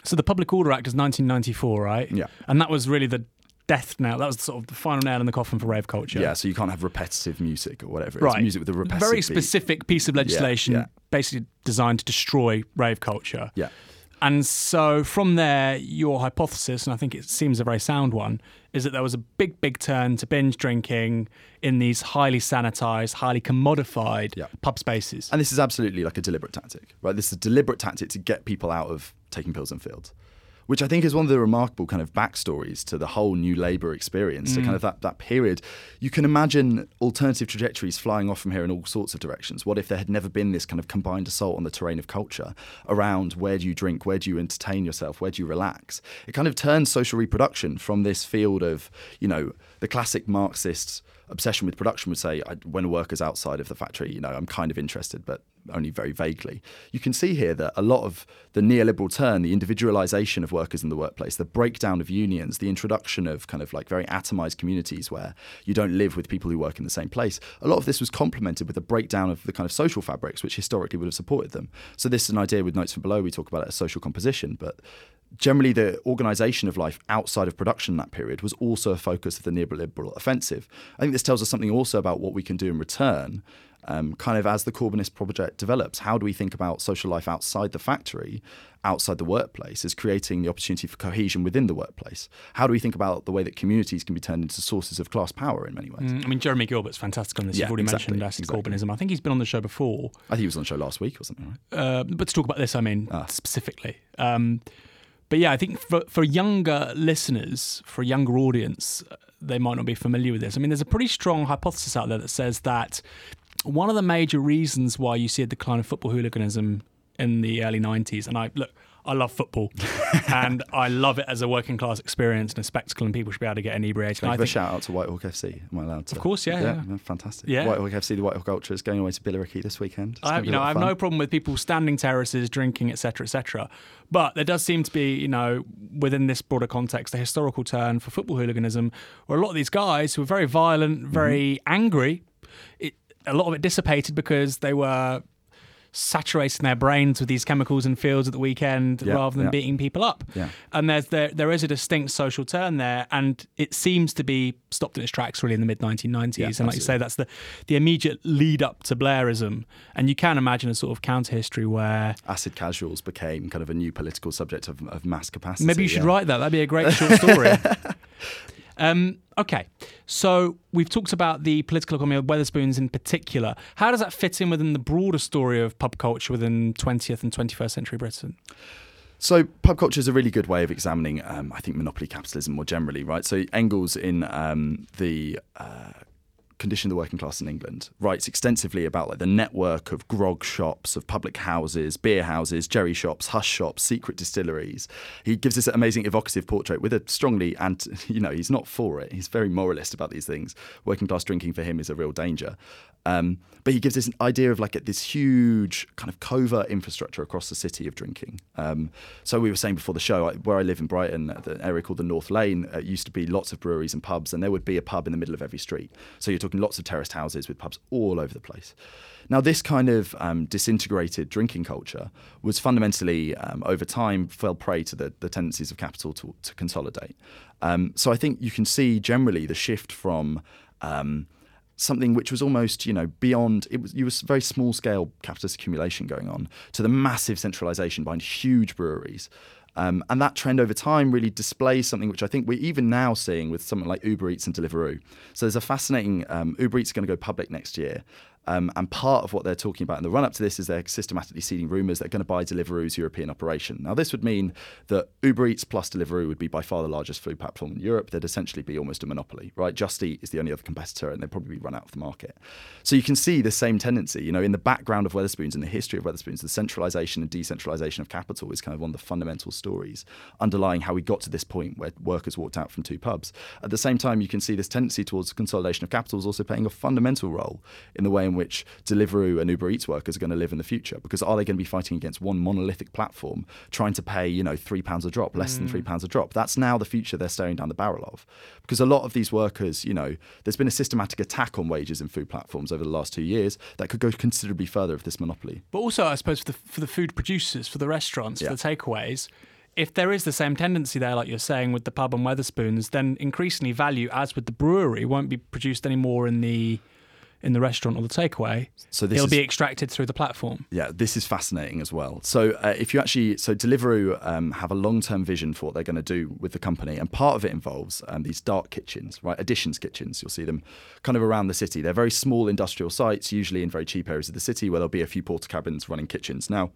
A: So the Public Order Act is 1994, right?
B: Yeah.
A: And that was really the death nail. That was sort of the final nail in the coffin for rave culture.
B: Yeah, so you can't have repetitive music or whatever.
A: Right.
B: It's music with a repetitive
A: Very
B: beat.
A: specific piece of legislation
B: yeah.
A: basically designed to destroy rave culture.
B: Yeah.
A: And so from there, your hypothesis, and I think it seems a very sound one, is that there was a big, big turn to binge drinking in these highly sanitized, highly commodified
B: Yeah.
A: pub spaces.
B: And this is absolutely like a deliberate tactic, right? This is a deliberate tactic to get people out of taking pills and fields, which I think is one of the remarkable kind of backstories to the whole New Labour experience, to kind of mm. that, that period. You can imagine alternative trajectories flying off from here in all sorts of directions. What if there had never been this kind of combined assault on the terrain of culture around where do you drink, where do you entertain yourself, where do you relax? It kind of turns social reproduction from this field of, you know, the classic Marxists obsession with production would say I, when a worker's outside of the factory, you know, I'm kind of interested, but only very vaguely. You can see here that a lot of the neoliberal turn, the individualization of workers in the workplace, the breakdown of unions, the introduction of kind of like very atomized communities where you don't live with people who work in the same place, a lot of this was complemented with a breakdown of the kind of social fabrics which historically would have supported them. So this is an idea with Notes from Below, we talk about it as social composition, but generally the organisation of life outside of production in that period was also a focus of the neoliberal offensive. I think this tells us something also about what we can do in return. Um, kind of as the Corbynist project develops, how do we think about social life outside the factory, outside the workplace, as creating the opportunity for cohesion within the workplace? How do we think about the way that communities can be turned into sources of class power in many ways?
A: Mm, I mean, Jeremy Gilbert's fantastic on this.
B: Yeah,
A: You've already
B: exactly,
A: mentioned acid
B: exactly.
A: Corbynism. I think he's been on the show before.
B: I think he was on the show last week or something, right?
A: Uh, but to talk about this, I mean
B: Ah.
A: specifically. Um, but yeah, I think for, for younger listeners, for a younger audience, uh, they might not be familiar with this. I mean, there's a pretty strong hypothesis out there that says that one of the major reasons why you see a decline of football hooliganism in the early 90s, and I look, I love football, and I love it as a working class experience and a spectacle, and people should be able to get inebriated.
B: Can I give a shout out to Whitehawk FC? Am I allowed to?
A: Of course, yeah, yeah.
B: fantastic.
A: Yeah.
B: Whitehawk FC, the Whitehawk Ultra is going away to Billericay this weekend.
A: I have, you know, I have no problem with people standing terraces, drinking, etc., etc. But there does seem to be, you know, within this broader context, a historical turn for football hooliganism, where a lot of these guys who were very violent,
B: Mm-hmm.
A: very angry, it, a lot of it dissipated because they were saturating their brains with these chemicals and fields at the weekend
B: Yeah,
A: rather than
B: yeah.
A: beating people up.
B: Yeah.
A: And there's there there is a distinct social turn there, and it seems to be stopped in its tracks really in the mid 1990s.
B: Yeah,
A: and like you say, that's the the immediate lead up to Blairism, and you can imagine a sort of counter history where
B: Acid casuals became kind of a new political subject of, of mass capacity.
A: maybe you should write that. That'd be a great short story. Um, okay, so we've talked about the political economy of Wetherspoons in particular. How does that fit in within the broader story of pub culture within 20th and 21st century Britain?
B: So, pub culture is a really good way of examining, um, I think, monopoly capitalism more generally, right? So, Engels in um, the uh, Condition of the Working Class in England writes extensively about like the network of grog shops, of public houses, beer houses, jerry shops, hush shops, secret distilleries. He gives this amazing evocative portrait with a strongly, and you know, he's not for it. He's very moralist about these things. Working class drinking for him is a real danger. Um, but he gives this idea of like this huge kind of covert infrastructure across the city of drinking. Um, so we were saying before the show, where I live in Brighton, the area called the North Laine, uh, used to be lots of breweries and pubs, and there would be a pub in the middle of every street. So you're talking lots of terraced houses with pubs all over the place. Now, this kind of um, disintegrated drinking culture was fundamentally, um, over time, fell prey to the, the tendencies of capital to, to consolidate. Um, so I think you can see generally the shift from um, something which was almost, you know, beyond it was you was very small scale capitalist accumulation going on to the massive centralization behind huge breweries. Um, and that trend over time really displays something which I think we're even now seeing with something like Uber Eats and Deliveroo. So there's a fascinating um, Uber Eats going to go public next year. Um, and part of what they're talking about in the run up to this is they're systematically seeding rumours they're going to buy Deliveroo's European operation. Now, this would mean that Uber Eats plus Deliveroo would be by far the largest food platform in Europe. They'd essentially be almost a monopoly, right? Just Eat is the only other competitor, and they'd probably be run out of the market. So you can see the same tendency, you know, in the background of Wetherspoons and the history of Wetherspoons, the centralisation and decentralisation of capital is kind of one of the fundamental stories underlying how we got to this point where workers walked out from two pubs. At the same time, you can see this tendency towards consolidation of capital is also playing a fundamental role in the way in which Deliveroo and Uber Eats workers are going to live in the future? Because are they going to be fighting against one monolithic platform trying to pay, you know, three pounds a drop, less mm. than three mm. pounds a drop? That's now the future they're staring down the barrel of. Because a lot of these workers, you know, there's been a systematic attack on wages in food platforms over the last two years that could go considerably further if this monopoly.
A: But also, I suppose, for the, for the food producers, for the restaurants, yeah. for the takeaways, if there is the same tendency there, like you're saying with the pub and Wetherspoons, then increasingly value, as with the brewery, won't be produced anymore in the in the restaurant or the takeaway, so this it'll is, be extracted through the platform.
B: Yeah, this is fascinating as well. So uh, if you actually, so Deliveroo um, have a long-term vision for what they're going to do with the company, and part of it involves um, these dark kitchens, right? Editions kitchens. You'll see them kind of around the city. They're very small industrial sites, usually in very cheap areas of the city, where there'll be a few Portakabins running kitchens. Now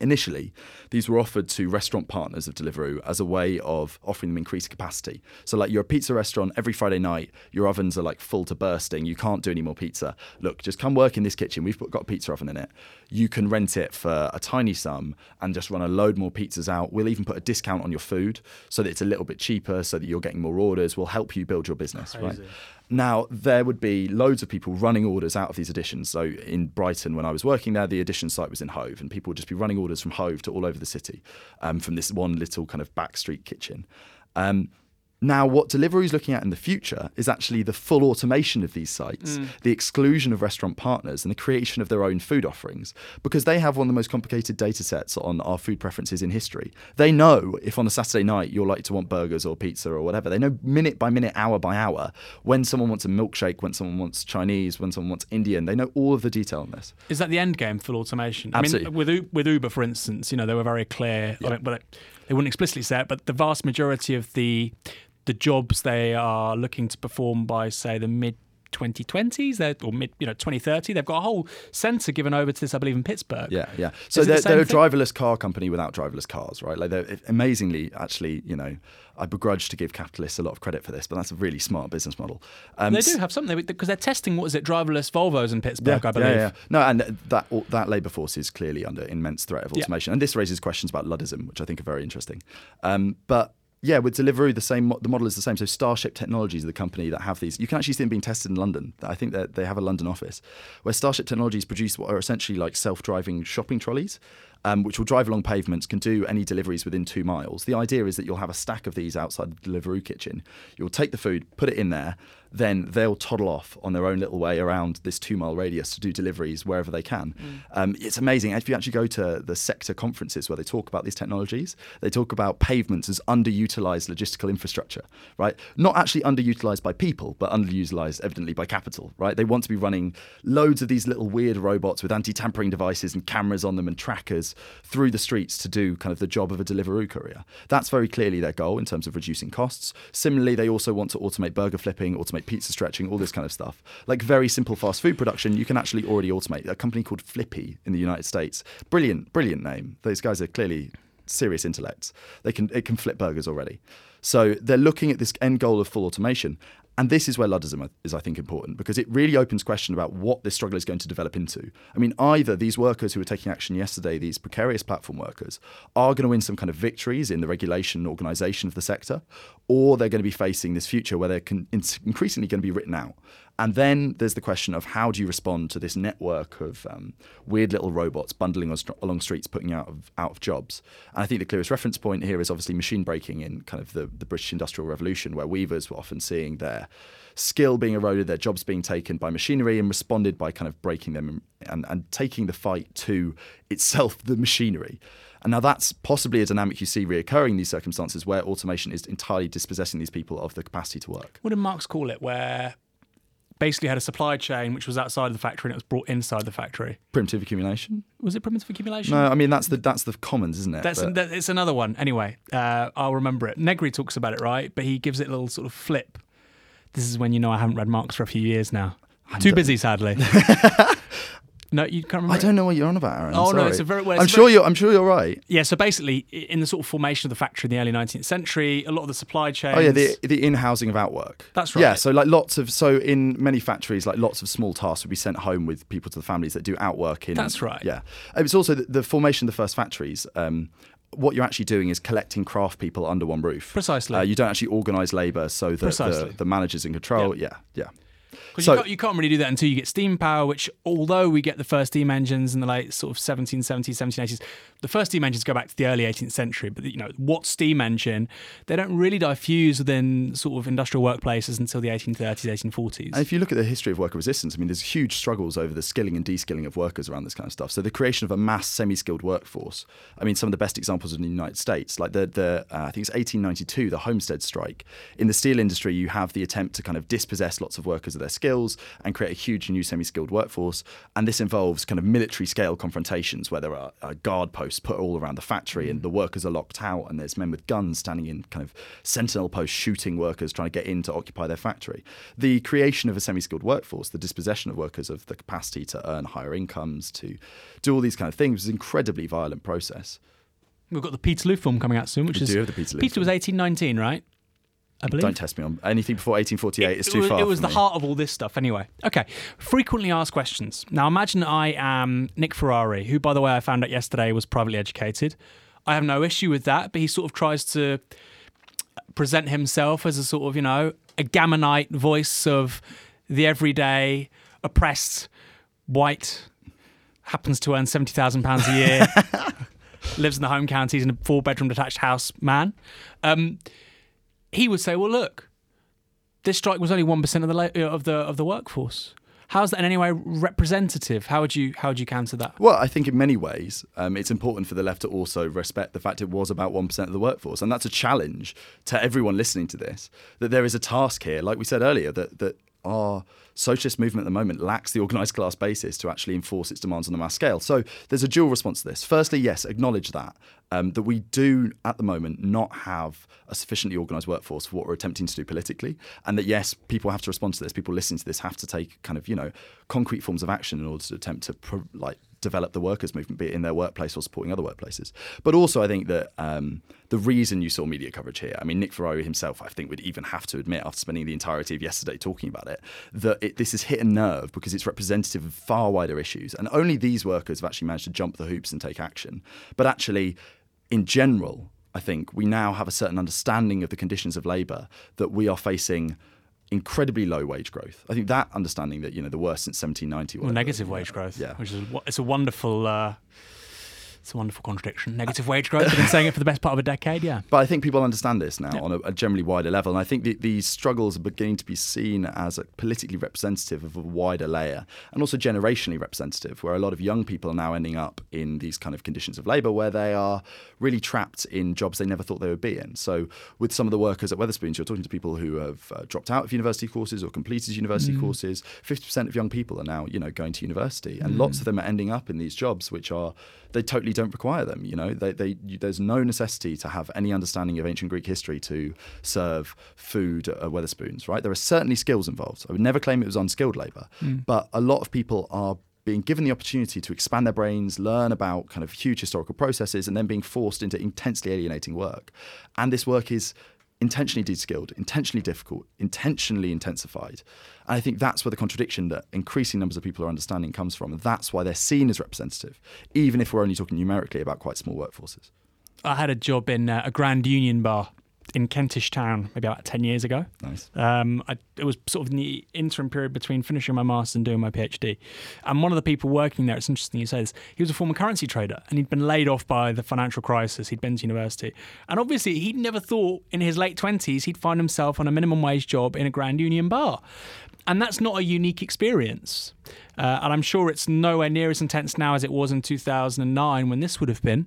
B: Initially, these were offered to restaurant partners of Deliveroo as a way of offering them increased capacity. So, like you're a pizza restaurant, every Friday night, your ovens are like full to bursting. You can't do any more pizza. Look, just come work in this kitchen. We've got a pizza oven in it. You can rent it for a tiny sum and just run a load more pizzas out. We'll even put a discount on your food so that it's a little bit cheaper, so that you're getting more orders. We'll help you build your business, Crazy. right? Now, there would be loads of people running orders out of these editions. So in Brighton, when I was working there, the edition site was in Hove, and people would just be running orders from Hove to all over the city um, from this one little kind of back street kitchen. Um, now, what Deliveroo is looking at in the future is actually the full automation of these sites, mm. the exclusion of restaurant partners, and the creation of their own food offerings, because they have one of the most complicated data sets on our food preferences in history. They know if on a Saturday night you're likely to want burgers or pizza or whatever. They know minute by minute, hour by hour, when someone wants a milkshake, when someone wants Chinese, when someone wants Indian. They know all of the detail on this.
A: Is that the end game, full automation?
B: Absolutely.
A: I mean, with, with Uber, for instance, you know, they were very clear, yeah. but they wouldn't explicitly say it, but the vast majority of the the jobs they are looking to perform by, say, the mid 2020s or mid you know 2030 they've got a whole centre given over to this i believe in pittsburgh
B: yeah yeah so they're, the they're a driverless car company without driverless cars right like they're amazingly actually you know I begrudge to give capitalists a lot of credit for this, but that's a really smart business model.
A: Um, they do have something because they're testing what is it, driverless Volvos in Pittsburgh,
B: yeah,
A: I believe. Yeah,
B: yeah. No, and that that labour force is clearly under immense threat of automation, yeah. and this raises questions about Luddism, which I think are very interesting. Um, but yeah, with Deliveroo, the same the model is the same. So Starship Technologies are the company that have these. You can actually see them being tested in London. I think that they have a London office where Starship Technologies produce what are essentially like self-driving shopping trolleys um, which will drive along pavements, can do any deliveries within two miles. The idea is that you'll have a stack of these outside the delivery kitchen. You'll take the food, put it in there, then they'll toddle off on their own little way around this two mile radius to do deliveries wherever they can. Mm. Um, it's amazing. If you actually go to the sector conferences where they talk about these technologies, they talk about pavements as underutilized logistical infrastructure, right? Not actually underutilized by people, but underutilized evidently by capital, right? They want to be running loads of these little weird robots with anti tampering devices and cameras on them and trackers through the streets to do kind of the job of a Deliveroo courier. That's very clearly their goal in terms of reducing costs. Similarly, they also want to automate burger flipping, automate pizza stretching, all this kind of stuff. Like very simple fast food production, you can actually already automate. A company called Flippy in the United States, brilliant, brilliant name. Those guys are clearly serious intellects. They can it can flip burgers already. So they're looking at this end goal of full automation. And this is where Luddism is, I think, important because it really opens question about what this struggle is going to develop into. I mean, either these workers who were taking action yesterday, these precarious platform workers, are going to win some kind of victories in the regulation and organisation of the sector, or they're going to be facing this future where they're con- increasingly going to be written out. And then there's the question of how do you respond to this network of um, weird little robots bundling along streets, putting out of out of jobs. And I think the clearest reference point here is obviously machine breaking in kind of the, the British Industrial Revolution, where weavers were often seeing their skill being eroded, their jobs being taken by machinery, and responded by kind of breaking them and, and, and taking the fight to itself, the machinery. And now that's possibly a dynamic you see reoccurring in these circumstances where automation is entirely dispossessing these people of the capacity to work.
A: What did Marx call it? Where basically had a supply chain which was outside of the factory and it was brought inside the factory.
B: Primitive accumulation?
A: Was it primitive accumulation?
B: No, I mean that's the that's the commons, isn't it?
A: That's
B: But-
A: that, it's another one. Anyway, uh, I'll remember it. Negri talks about it, right? But he gives it a little sort of flip. This is when you know I haven't read Marx for a few years now. Too busy, sadly. no, you can't remember.
B: I don't know what you're on about, Aaron.
A: Oh, no,
B: Sorry.
A: it's a very- well,
B: I'm sure
A: very-
B: you're. I'm sure you're right.
A: Yeah, so basically, in the sort of formation of the factory in the early 19th century, a lot of the supply chain.
B: Oh yeah, the the in housing of outwork.
A: That's right.
B: Yeah, so like lots of so in many factories, like lots of small tasks would be sent home with people to the families that do outwork in.
A: That's right.
B: Yeah, it's also the, the formation of the first factories. Um, what you're actually doing is collecting craft people under one roof.
A: Precisely.
B: Uh, you don't actually organise labour so that the, the managers in control. Yeah, yeah.
A: Because
B: So-
A: you, can't, you can't really do that until you get steam power, which, although we get the first steam engines in the late sort of 1770s, 1780s, the first steam engines go back to the early 18th century. But, you know, what steam engine? They don't really diffuse within sort of industrial workplaces until the 1830s, 1840s.
B: And if you look at the history of worker resistance, I mean, there's huge struggles over the skilling and de-skilling of workers around this kind of stuff. So the creation of a mass semi-skilled workforce. I mean, some of the best examples in the United States, like the, the uh, I think it's 1892, the Homestead Strike. In the steel industry, you have the attempt to kind of dispossess lots of workers of their skills and create a huge new semi-skilled workforce. And this involves kind of military-scale confrontations where there are uh, guard posts put all around the factory and the workers are locked out and there's men with guns standing in kind of sentinel posts shooting workers trying to get in to occupy their factory. The creation of a semi-skilled workforce, the dispossession of workers of the capacity to earn higher incomes, to do all these kind of things, was an incredibly violent process.
A: We've got the Peterloo film coming out soon, which
B: We
A: is.
B: do have the Peterloo
A: Peter was 1819, right? I believe.
B: Don't test me on anything before 1848. it's
A: it
B: too
A: was,
B: far.
A: It was the
B: me.
A: heart of all this stuff, anyway. Okay, frequently asked questions. Now, imagine I am Nick Ferrari, who, by the way, I found out yesterday was privately educated. I have no issue with that, but he sort of tries to present himself as a sort of, you know, a Gammonite voice of the everyday oppressed white, happens to earn £70,000 a year, lives in the home counties in a four bedroom detached house man. Um, he would say, well, look, this strike was only one percent of the la- of the of the workforce. How's that in any way representative? How would you how would you counter that?
B: Well, I think in many ways, um, it's important for the left to also respect the fact it was about 1% of the workforce. And that's a challenge to everyone listening to this that there is a task here, like we said earlier, that, that our socialist movement at the moment lacks the organised class basis to actually enforce its demands on a mass scale. So there's a dual response to this. Firstly, yes, acknowledge that. Um, that we do at the moment not have a sufficiently organised workforce for what we're attempting to do politically, and that yes, people have to respond to this. People listening to this have to take kind of you know concrete forms of action in order to attempt to pro- like develop the workers' movement, be it in their workplace or supporting other workplaces. But also, I think that um, the reason you saw media coverage here, I mean, Nick Ferrari himself, I think, would even have to admit, after spending the entirety of yesterday talking about it, that it, this has hit a nerve because it's representative of far wider issues. And only these workers have actually managed to jump the hoops and take action. But actually, in general, I think we now have a certain understanding of the conditions of labour that we are facing incredibly low wage growth. I think that understanding that you know the worst since 1790.
A: Well, negative wage growth,
B: Yeah.
A: which is it's a wonderful uh, it's a wonderful contradiction. Negative wage growth. I've been saying it for the best part of a decade. Yeah.
B: But I think people understand this now on a, a generally wider level. And I think the, these struggles are beginning to be seen as a politically representative of a wider layer and also generationally representative, where a lot of young people are now ending up in these kind of conditions of labour where they are really trapped in jobs they never thought they would be in. So, with some of the workers at Wetherspoons, you're talking to people who have uh, dropped out of university courses or completed university courses. 50% of young people are now, you know, going to university. And lots of them are ending up in these jobs which are they totally don't require them. You know, they, they, you, there's no necessity to have any understanding of ancient Greek history to serve food uh, at Wetherspoons, right? There are certainly skills involved. I would never claim it was unskilled labour, hmm. but a lot of people are being given the opportunity to expand their brains, learn about kind of huge historical processes, and then being forced into intensely alienating work. And this work is intentionally de-skilled, intentionally difficult, intentionally intensified. And I think that's where the contradiction that increasing numbers of people are understanding comes from. And that's why they're seen as representative, even if we're only talking numerically about quite small workforces.
A: I had a job in uh, a Grand Union bar in Kentish Town maybe about 10 years ago.
B: Nice.
A: Um, I, it was sort of in the interim period between finishing my master's and doing my PhD. And one of the people working there, it's interesting you say this, he was a former currency trader and he'd been laid off by the financial crisis. He'd been to university. And obviously, he'd never thought in his late 20s he'd find himself on a minimum wage job in a Grand Union bar. And that's not a unique experience. Uh, and I'm sure it's nowhere near as intense now as it was in 2009 when this would have been.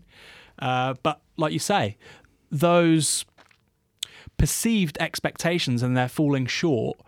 A: Uh, but like you say, those perceived expectations and they're falling short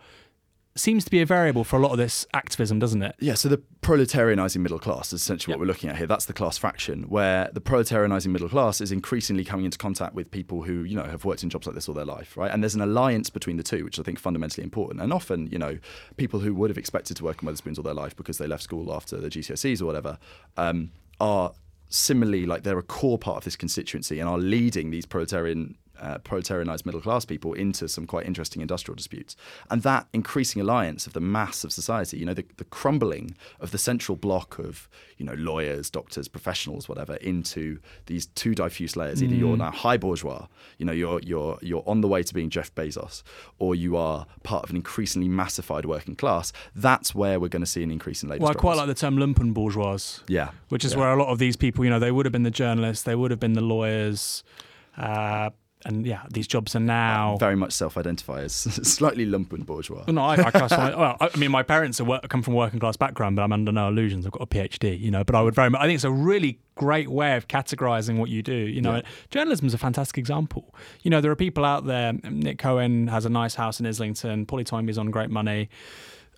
A: seems to be a variable for a lot of this activism, doesn't it?
B: Yeah, so the proletarianizing middle class is essentially
A: Yep.
B: what we're looking at here. That's the class fraction, where the proletarianizing middle class is increasingly coming into contact with people who, you know, have worked in jobs like this all their life, right? And there's an alliance between the two, which I think is fundamentally important. And often, you know, people who would have expected to work in Wetherspoons all their life because they left school after the GCSEs or whatever, um, are similarly like they're a core part of this constituency and are leading these proletarian uh, proletarianized middle class people into some quite interesting industrial disputes. And that increasing alliance of the mass of society, you know, the, the crumbling of the central block of, you know, lawyers, doctors, professionals, whatever, into these two diffuse layers. Either you're now high bourgeois, you know, you're you're you're on the way to being Jeff Bezos, or you are part of an increasingly massified working class. That's where we're going to see an increase in labour.
A: Well, I quite like the term lumpen bourgeois,
B: Yeah.
A: which is
B: Yeah.
A: where a lot of these people, you know, they would have been the journalists, they would have been the lawyers, uh, and yeah, these jobs are now.
B: Uh, very much self-identify as slightly lumpen bourgeois.
A: Well, no, I, I classify. well, I mean, my parents are work, come from a working class background, but I'm under no illusions. I've got a PhD, you know. But I would very much. I think it's a really great way of categorizing what you do. You know,
B: Yeah.
A: journalism is a fantastic example. You know, there are people out there. Nick Cohen has a nice house in Islington. Polly Toynbee's on great money.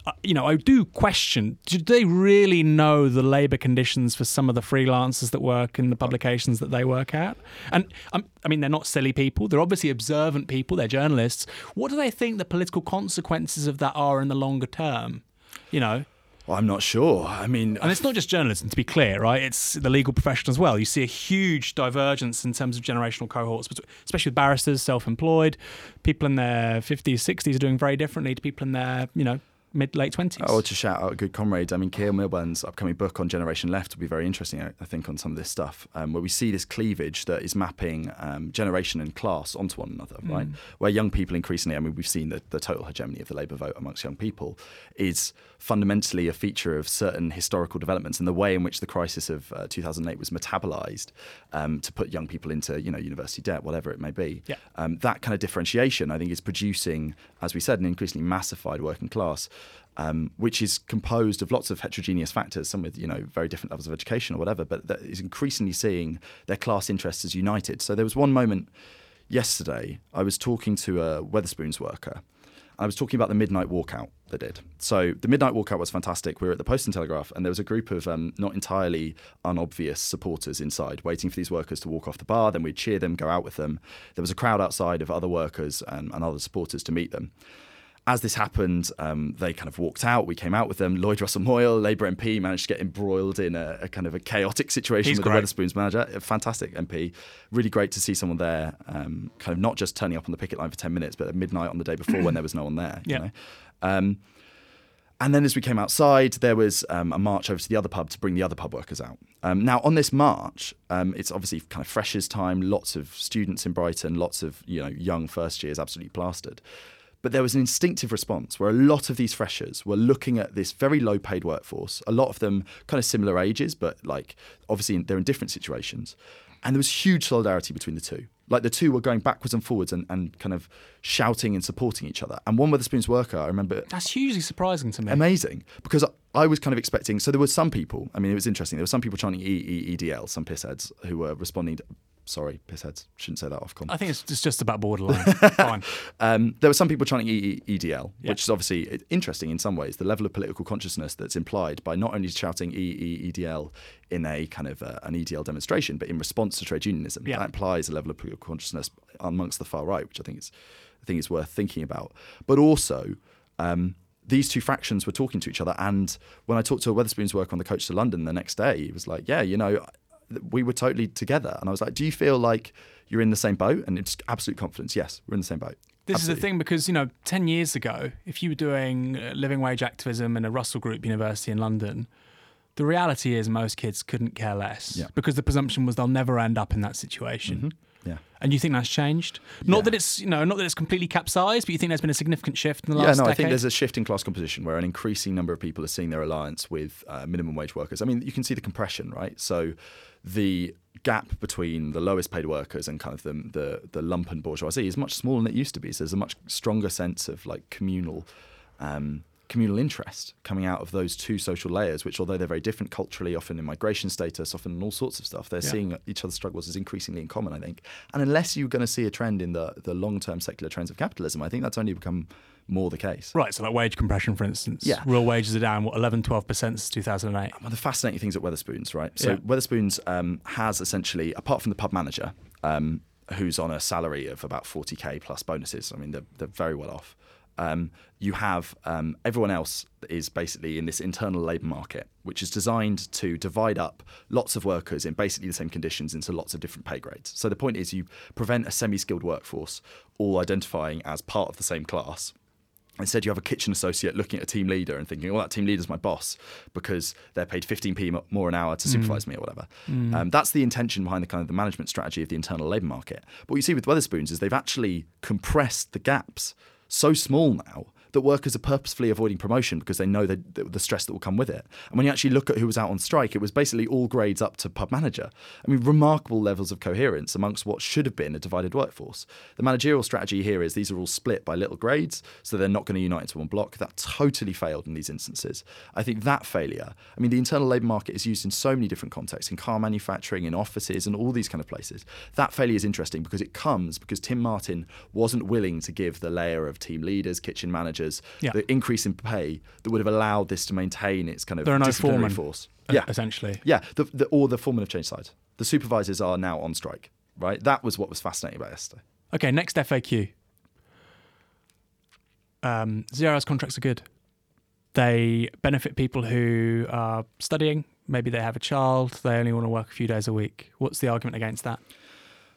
A: Uh, you know, I do question: Do they really know the labour conditions for some of the freelancers that work in the publications that they work at? And um, I mean, they're not silly people; they're obviously observant people. They're journalists. What do they think the political consequences of that are in the longer term? You know,
B: Well, I'm not sure. I mean,
A: and it's not just journalism, to be clear, right? It's the legal profession as well. You see a huge divergence in terms of generational cohorts, especially with barristers, self-employed, people in their 50s, 60s are doing very differently to people in their, you know, mid late 20s.
B: Oh, to shout out a good comrade. I mean, Keir Milburn's upcoming book on Generation Left will be very interesting, I I think, on some of this stuff, um, where we see this cleavage that is mapping um, generation and class onto one another, right? Where young people increasingly, I mean, we've seen that the total hegemony of the Labour vote amongst young people is fundamentally a feature of certain historical developments and the way in which the crisis of uh, 2008 was metabolized um, to put young people into, you know, university debt, whatever it may be.
A: Yeah.
B: Um, that kind of differentiation, I think, is producing, as we said, an increasingly massified working class, um, which is composed of lots of heterogeneous factors, some with you know very different levels of education or whatever, but that is increasingly seeing their class interests as united. So there was one moment yesterday I was talking to a Wetherspoons worker. I was talking about the midnight walkout they did. So the midnight walkout was fantastic. We were at the Post and Telegraph, and there was a group of um, not entirely unobvious supporters inside, waiting for these workers to walk off the bar. Then we'd cheer them, go out with them. There was a crowd outside of other workers and, and other supporters to meet them. As this happened, um, they kind of walked out. We came out with them. Lloyd Russell Moyle, Labour MP, managed to get embroiled in a, a kind of a chaotic situation
A: He's
B: with
A: great.
B: the Wetherspoons manager. A fantastic MP. Really great to see someone there, um, kind of not just turning up on the picket line for 10 minutes, but at midnight on the day before when there was no one there. You
A: Yeah.
B: know? um, and then as we came outside, there was um, a march over to the other pub to bring the other pub workers out. Um, now, on this march, um, it's obviously kind of freshers' time, lots of students in Brighton, lots of you know young first years absolutely plastered. But there was an instinctive response where a lot of these freshers were looking at this very low paid workforce, a lot of them kind of similar ages, but like obviously they're in different situations. And there was huge solidarity between the two. Like the two were going backwards and forwards and, and kind of shouting and supporting each other. And one Wetherspoons worker, I remember
A: That's hugely surprising to me.
B: amazing because I was kind of expecting. So there were some people. I mean, it was interesting. There were some people chanting E E E D L, some pissheads who were responding. Sorry, pissheads. Shouldn't say that off.
A: I think it's, it's just about borderline. Fine.
B: Um, there were some people chanting E E E D L,
A: Yeah.
B: which is obviously interesting in some ways. The level of political consciousness that's implied by not only shouting E E E D L in a kind of uh, an EDL demonstration, but in response to trade unionism.
A: Yeah.
B: That implies a level of political consciousness amongst the far right, which I think is I think is worth thinking about. But also. Um, these two factions were talking to each other, and when I talked to a Wetherspoons worker on the coach to London the next day, he was like, "Yeah, you know, we were totally together." And I was like, "Do you feel like you're in the same boat?" And it's absolute confidence. Yes, we're in the same boat.
A: This is the thing because, you know, 10 years ago, if you were doing uh, living wage activism in a Russell Group university in London, the reality is most kids couldn't care less
B: Yeah.
A: because the presumption was they'll never end up in that situation.
B: Yeah.
A: And you think that's changed? Not
B: Yeah.
A: that it's, you know, not that it's completely capsized, but you think there's been a significant shift in the last Yeah,
B: no, I think there's a shift in class composition where an increasing number of people are seeing their alliance with uh, minimum wage workers. I mean, you can see the compression, right? So the gap between the lowest paid workers and kind of the, the, the lumpen bourgeoisie is much smaller than it used to be. So there's a much stronger sense of like communal. Um, communal interest coming out of those two social layers, which, although they're very different culturally, often in migration status, often in all sorts of stuff, they're
A: Yeah.
B: seeing each other's struggles as increasingly in common, I think. And unless you're going to see a trend in the, the long term secular trends of capitalism, I think that's only become more the case.
A: Right, so like wage compression, for instance.
B: Yeah.
A: Real wages are down, what, 11, 12% since 2008.
B: one of the fascinating things at Wetherspoons, right? So
A: Yeah.
B: Wetherspoons um, has essentially, apart from the pub manager, um, who's on a salary of about 40k plus bonuses. I mean, they're, they're very well off. Um, you have um, everyone else is basically in this internal labour market, which is designed to divide up lots of workers in basically the same conditions into lots of different pay grades. So the point is, you prevent a semi-skilled workforce all identifying as part of the same class. Instead, you have a kitchen associate looking at a team leader and thinking, well, that team leader's my boss because they're paid 15p more an hour to supervise me or whatever." Um, that's the intention behind the kind of the management strategy of the internal labour market. But what you see with Wetherspoons is they've actually compressed the gaps so small now that workers are purposefully avoiding promotion because they know the, the, stress that will come with it. And when you actually look at who was out on strike, it was basically all grades up to pub manager. I mean, remarkable levels of coherence amongst what should have been a divided workforce. The managerial strategy here is these are all split by little grades, so they're not going to unite into one block. That totally failed in these instances. I think that failure, I mean, the internal labour market is used in so many different contexts, in car manufacturing, in offices, and all these kind of places. That failure is interesting because it comes because Tim Martin wasn't willing to give the layer of team leaders, kitchen managers,
A: Yeah.
B: the increase in pay that would have allowed this to maintain its kind of
A: There are no
B: disciplinary
A: foremen,
B: force. Yeah,
A: essentially.
B: yeah, the, the, or the foreman of change side. The supervisors are now on strike, right? That was what was fascinating about yesterday.
A: Okay, next FAQ. Um, zero hours contracts are good. They benefit people who are studying. Maybe they have a child. They only want to work a few days a week. What's the argument against that?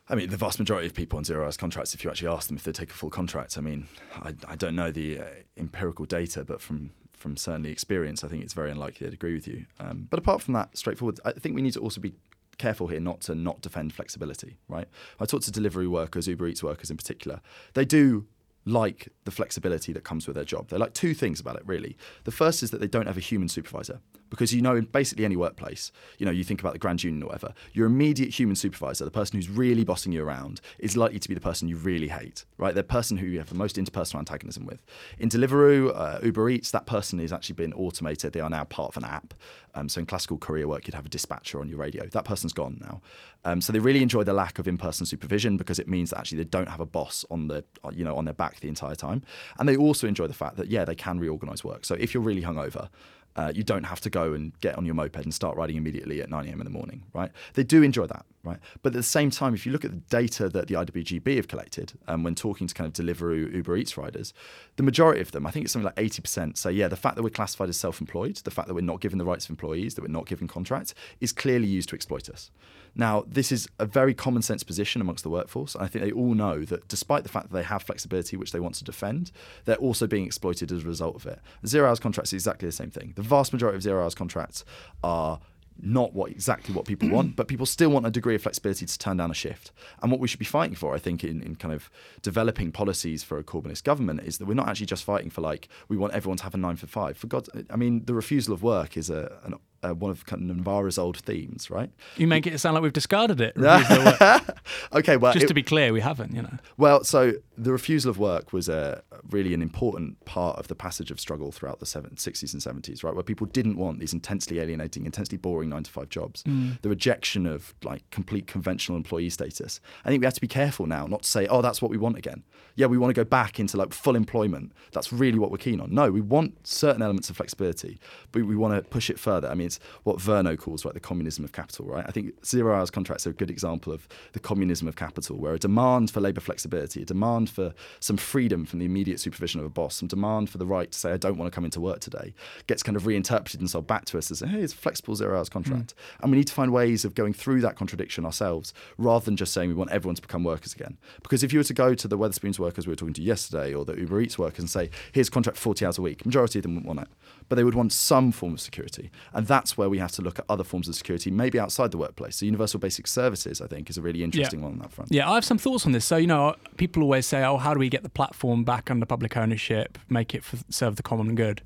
B: I mean, the vast majority of people on zero hours contracts, if you actually ask them if they take a full contract, I mean, I, I don't know the uh, empirical data, but from from certainly experience, I think it's very unlikely they'd agree with you. Um, but apart from that, straightforward, I think we need to also be careful here not to not defend flexibility, right? I talk to delivery workers, Uber Eats workers in particular. They do like the flexibility that comes with their job. They like two things about it, really. The first is that they don't have a human supervisor. Because you know, in basically any workplace, you know, you think about the grand union or whatever, your immediate human supervisor, the person who's really bossing you around, is likely to be the person you really hate, right? The person who you have the most interpersonal antagonism with. In Deliveroo, uh, Uber Eats, that person has actually been automated. They are now part of an app. Um, so in classical career work, you'd have a dispatcher on your radio. That person's gone now. Um, so they really enjoy the lack of in-person supervision because it means that actually they don't have a boss on the, you know, on their back the entire time. And they also enjoy the fact that yeah, they can reorganize work. So if you're really hungover, uh, you don't have to go and get on your moped and start riding immediately at 9 a.m. in the morning, right? They do enjoy that, right? But at the same time, if you look at the data that the IWGB have collected um, when talking to kind of Deliveroo, Uber Eats riders, the majority of them, I think it's something like 80%, say, yeah, the fact that we're classified as self employed, the fact that we're not given the rights of employees, that we're not given contracts, is clearly used to exploit us. Now, this is a very common sense position amongst the workforce. I think they all know that despite the fact that they have flexibility, which they want to defend, they're also being exploited as a result of it. Zero hours contracts is exactly the same thing. The vast majority of zero hours contracts are not what exactly what people want, but people still want a degree of flexibility to turn down a shift. And what we should be fighting for, I think, in, in kind of developing policies for a Corbynist government is that we're not actually just fighting for like we want everyone to have a nine for five. For God, I mean, the refusal of work is a, an, a one of kind of Novara's old themes, right?
A: You make it sound like we've discarded it. Refusal of work.
B: okay, well,
A: Just
B: it-
A: to be clear, we haven't, you know.
B: well, so the refusal of work was a really an important part of the passage of struggle throughout the seven, 60s and 70s, right? Where people didn't want these intensely alienating, intensely boring nine to five jobs. Mm. The rejection of like complete conventional employee status. I think we have to be careful now not to say, oh, that's what we want again. Yeah, we want to go back into like full employment. That's really what we're keen on. No, we want certain elements of flexibility, but we want to push it further. I mean, what Virno calls right the communism of capital, right? I think zero hours contracts are a good example of the communism of capital, where a demand for labour flexibility, a demand for some freedom from the immediate supervision of a boss, some demand for the right to say, I don't want to come into work today, gets kind of reinterpreted and sold back to us as, hey, it's a flexible zero hours contract. Hmm. And we need to find ways of going through that contradiction ourselves rather than just saying we want everyone to become workers again. Because if you were to go to the Wetherspoons workers we were talking to yesterday or the Uber Eats workers and say, here's a contract 40 hours a week, majority of them wouldn't want it. But they would want some form of security. And that's where we have to look at other forms of security, maybe outside the workplace. So universal basic services, I think, is a really interesting one on that front.
A: Yeah, I have some thoughts on this. So, you know, people always say, oh, how do we get the platform back under public ownership, make it for, serve the common good?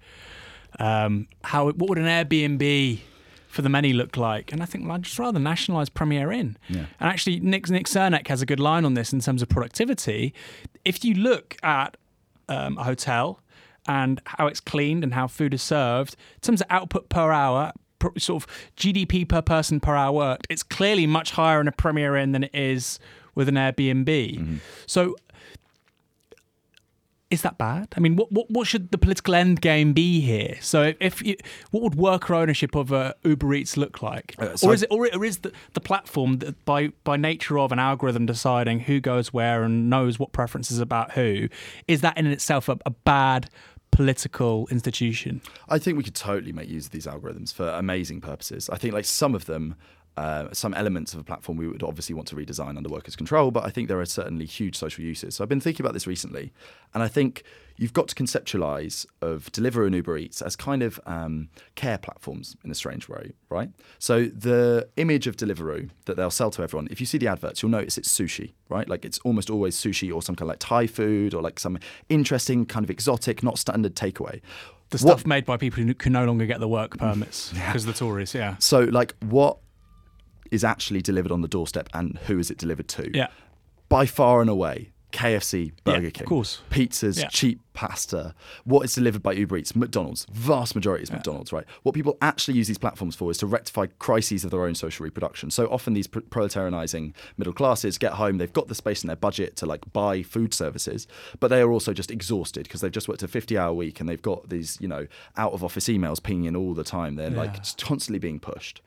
A: Um, how What would an Airbnb for the many look like? And I think, well, I'd just rather nationalise Premier Inn.
B: Yeah.
A: And actually, Nick, Nick Srnicek has a good line on this in terms of productivity. If you look at um, a hotel and how it's cleaned and how food is served, in terms of output per hour, sort of GDP per person per hour worked, it's clearly much higher in a Premier Inn than it is with an Airbnb. So is that bad? I mean, what, what what should the political end game be here? So if you, what would worker ownership of uh, Uber Eats look like,
B: Uh, so
A: or is it or, or is the, the platform that by by nature of an algorithm deciding who goes where and knows what preferences about who is that in itself a, a bad political institution?
B: I think we could totally make use of these algorithms for amazing purposes. I think like some of them, uh, some elements of a platform we would obviously want to redesign under workers' control, but I think there are certainly huge social uses. So I've been thinking about this recently, and I think you've got to conceptualize of Deliveroo and Uber Eats as kind of um, care platforms in a strange way, right? So the image of Deliveroo that they'll sell to everyone, if you see the adverts, you'll notice it's sushi, right? Like it's almost always sushi or some kind of like Thai food or like some interesting kind of exotic, not standard takeaway.
A: The
B: What-
A: stuff made by people who can no longer get the work permits because of the Tories. Yeah,
B: So, like, what is actually delivered on the doorstep and who is it delivered to?
A: yeah.
B: By far and away, KFC, Burger
A: of
B: King.
A: course.
B: Pizzas,
A: Yeah.
B: cheap pasta. What is delivered by Uber Eats? McDonald's. Vast majority is McDonald's, right? What people actually use these platforms for is to rectify crises of their own social reproduction. So often these pr- proletarianizing middle classes get home, they've got the space in their budget to like buy food services, but they are also just exhausted because they've just worked a 50 hour week and they've got these, you know, out of office emails pinging in all the time. They're like
A: Yeah.
B: constantly being pushed.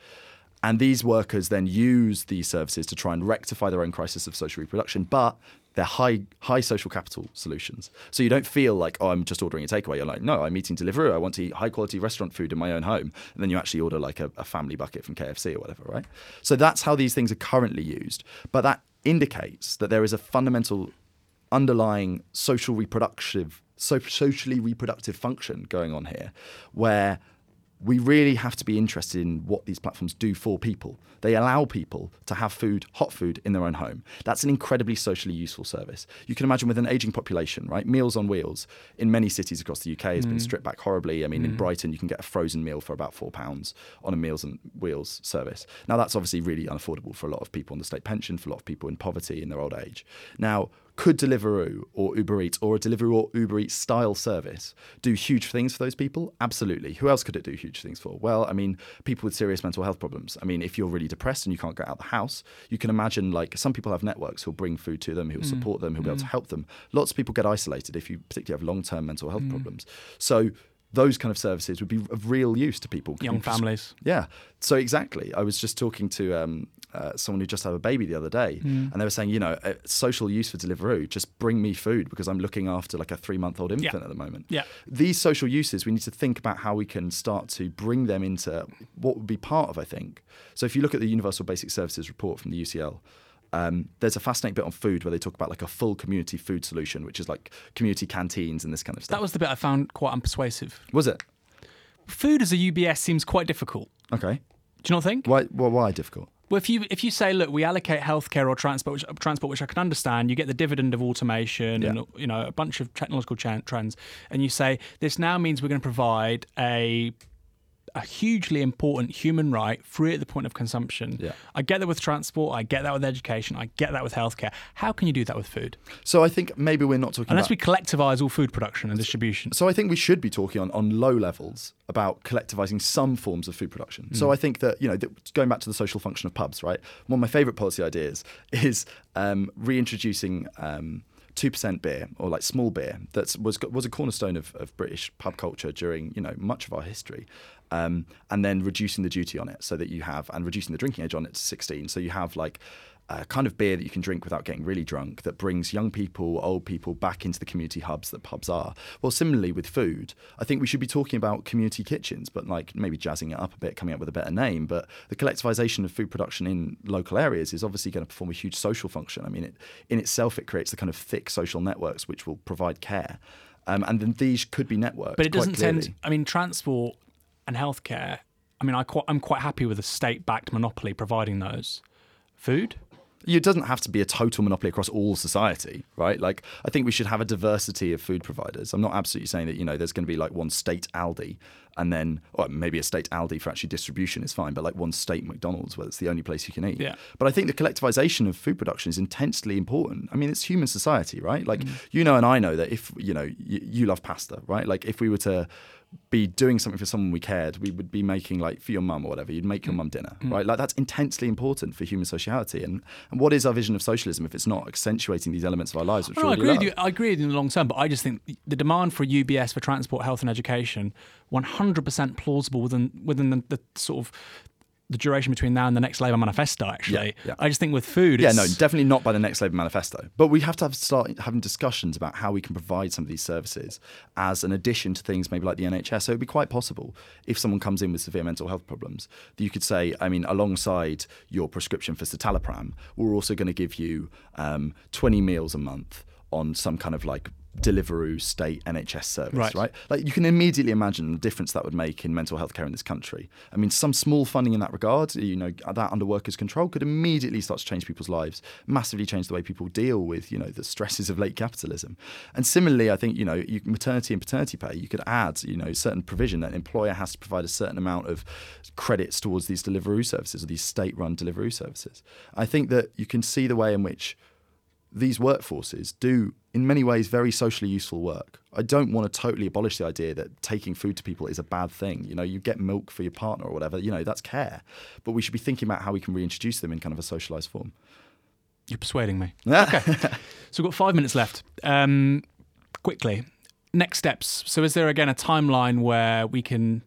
B: And these workers then use these services to try and rectify their own crisis of social reproduction, but they're high high social capital solutions. So you don't feel like, oh, I'm just ordering a takeaway. You're like, no, I'm eating Deliveroo. I want to eat high quality restaurant food in my own home. And then you actually order like a, a family bucket from KFC or whatever, right? So that's how these things are currently used. But that indicates that there is a fundamental underlying social reproductive so socially reproductive function going on here where we really have to be interested in what these platforms do for people. They allow people to have food, hot food, in their own home. That's an incredibly socially useful service. You can imagine with an aging population, right? Meals on Wheels in many cities across the UK has been mm. stripped back horribly. I mean, in mm. Brighton, you can get a frozen meal for about four pounds on a Meals on Wheels service. Now, that's obviously really unaffordable for a lot of people on the state pension, for a lot of people in poverty in their old age. Now, could Deliveroo or Uber Eats or a Deliveroo or Uber Eats style service do huge things for those people? Absolutely. Who else could it do huge things for? Well, I mean, people with serious mental health problems. I mean, if you're really depressed and you can't get out of the house, you can imagine like some people have networks who'll bring food to them, who'll mm. support them, who'll be able to mm. help them. Lots of people get isolated if you particularly have long term mental health mm. problems. So those kind of services would be of real use to people.
A: Young families.
B: yeah. So exactly. I was just talking to um, uh, someone who just had a baby the other day,
A: Mm.
B: and they were saying, you know, uh, social use for Deliveroo, just bring me food because I'm looking after like a three month old infant at the moment.
A: Yeah.
B: These social uses, we need to think about how we can start to bring them into what would be part of, I think. So if you look at the Universal Basic Services report from the UCL. Um, there's a fascinating bit on food where they talk about like a full community food solution, which is like community canteens and this kind of stuff.
A: That was the bit I found quite unpersuasive.
B: was it?
A: Food as a UBS seems quite difficult.
B: Okay.
A: Do you not think?
B: Why? Well, why difficult?
A: Well, if you if you say, look, we allocate healthcare or transport, which, transport, which I can understand, you get the dividend of automation and you know a bunch of technological trends, and you say this now means we're going to provide a a hugely important human right free at the point of consumption.
B: Yeah.
A: I get that with transport, I get that with education, I get that with healthcare. How can you do that with food?
B: So I think maybe we're not talking
A: Unless
B: about
A: we collectivise all food production and distribution.
B: So I think we should be talking on, on low levels about collectivizing some forms of food production. So I think that, you know, that going back to the social function of pubs, right? One of my favorite policy ideas is um, reintroducing um, 2% beer or like small beer that was was a cornerstone of, of British pub culture during, you know, much of our history. Um, and then reducing the duty on it so that you have, and reducing the drinking age on it to 16. So you have like a kind of beer that you can drink without getting really drunk that brings young people, old people back into the community hubs that pubs are. Well, similarly with food, I think we should be talking about community kitchens, but like maybe jazzing it up a bit, coming up with a better name. But the collectivization of food production in local areas is obviously going to perform a huge social function. I mean, it, in itself, it creates the kind of thick social networks which will provide care. Um, and then these could be networked.
A: But it doesn't tend. I mean, transport and healthcare. I mean, I quite, I'm quite happy with a state-backed monopoly providing those. Food.
B: It doesn't have to be a total monopoly across all society, right? Like, I think we should have a diversity of food providers. I'm not absolutely saying that, you know, there's going to be like one state Aldi and then, or maybe a state Aldi for actually distribution is fine, but like one state McDonald's where it's the only place you can eat.
A: Yeah.
B: But I think the collectivization of food production is intensely important. I mean, it's human society, right? Like, mm. you know, and I know that if, you know, you, you love pasta, right? Like, if we were to, be doing something for someone we cared, we would be making like for your mum or whatever, you'd make your mm. mum dinner, mm. right? Like that's intensely important for human sociality. And, and what is our vision of socialism if it's not accentuating these elements of our lives? Which
A: No,
B: we
A: I agree with you. I agree with you in the long term, but I just think the demand for UBS for transport, health, and education, 100% plausible within within the, the sort of the duration between now and the next Labour manifesto. Actually,
B: yeah.
A: I just think with food,
B: Yeah, no, definitely not by the next Labour manifesto. But we have to have start having discussions about how we can provide some of these services as an addition to things maybe like the NHS. So it'd be quite possible if someone comes in with severe mental health problems that you could say, I mean, alongside your prescription for citalopram, we're also going to give you um, 20 meals a month on some kind of like Deliveroo state NHS service,
A: Right.
B: right. Like you can immediately imagine the difference that would make in mental health care in this country. I mean, some small funding in that regard, you know, that under workers' control could immediately start to change people's lives, massively change the way people deal with, you know, the stresses of late capitalism. And similarly, I think, you know, you, maternity and paternity pay, you could add, you know, certain provision that an employer has to provide a certain amount of credits towards these Deliveroo services or these state-run Deliveroo services. I think that you can see the way in which these workforces do, in many ways, very socially useful work. I don't want to totally abolish the idea that taking food to people is a bad thing. You know, you get milk for your partner or whatever, you know, that's care. But we should be thinking about how we can reintroduce them in kind of a socialized form.
A: You're persuading me. Okay, so we've got five minutes left. Um, quickly, next steps. So, is there again a timeline where we can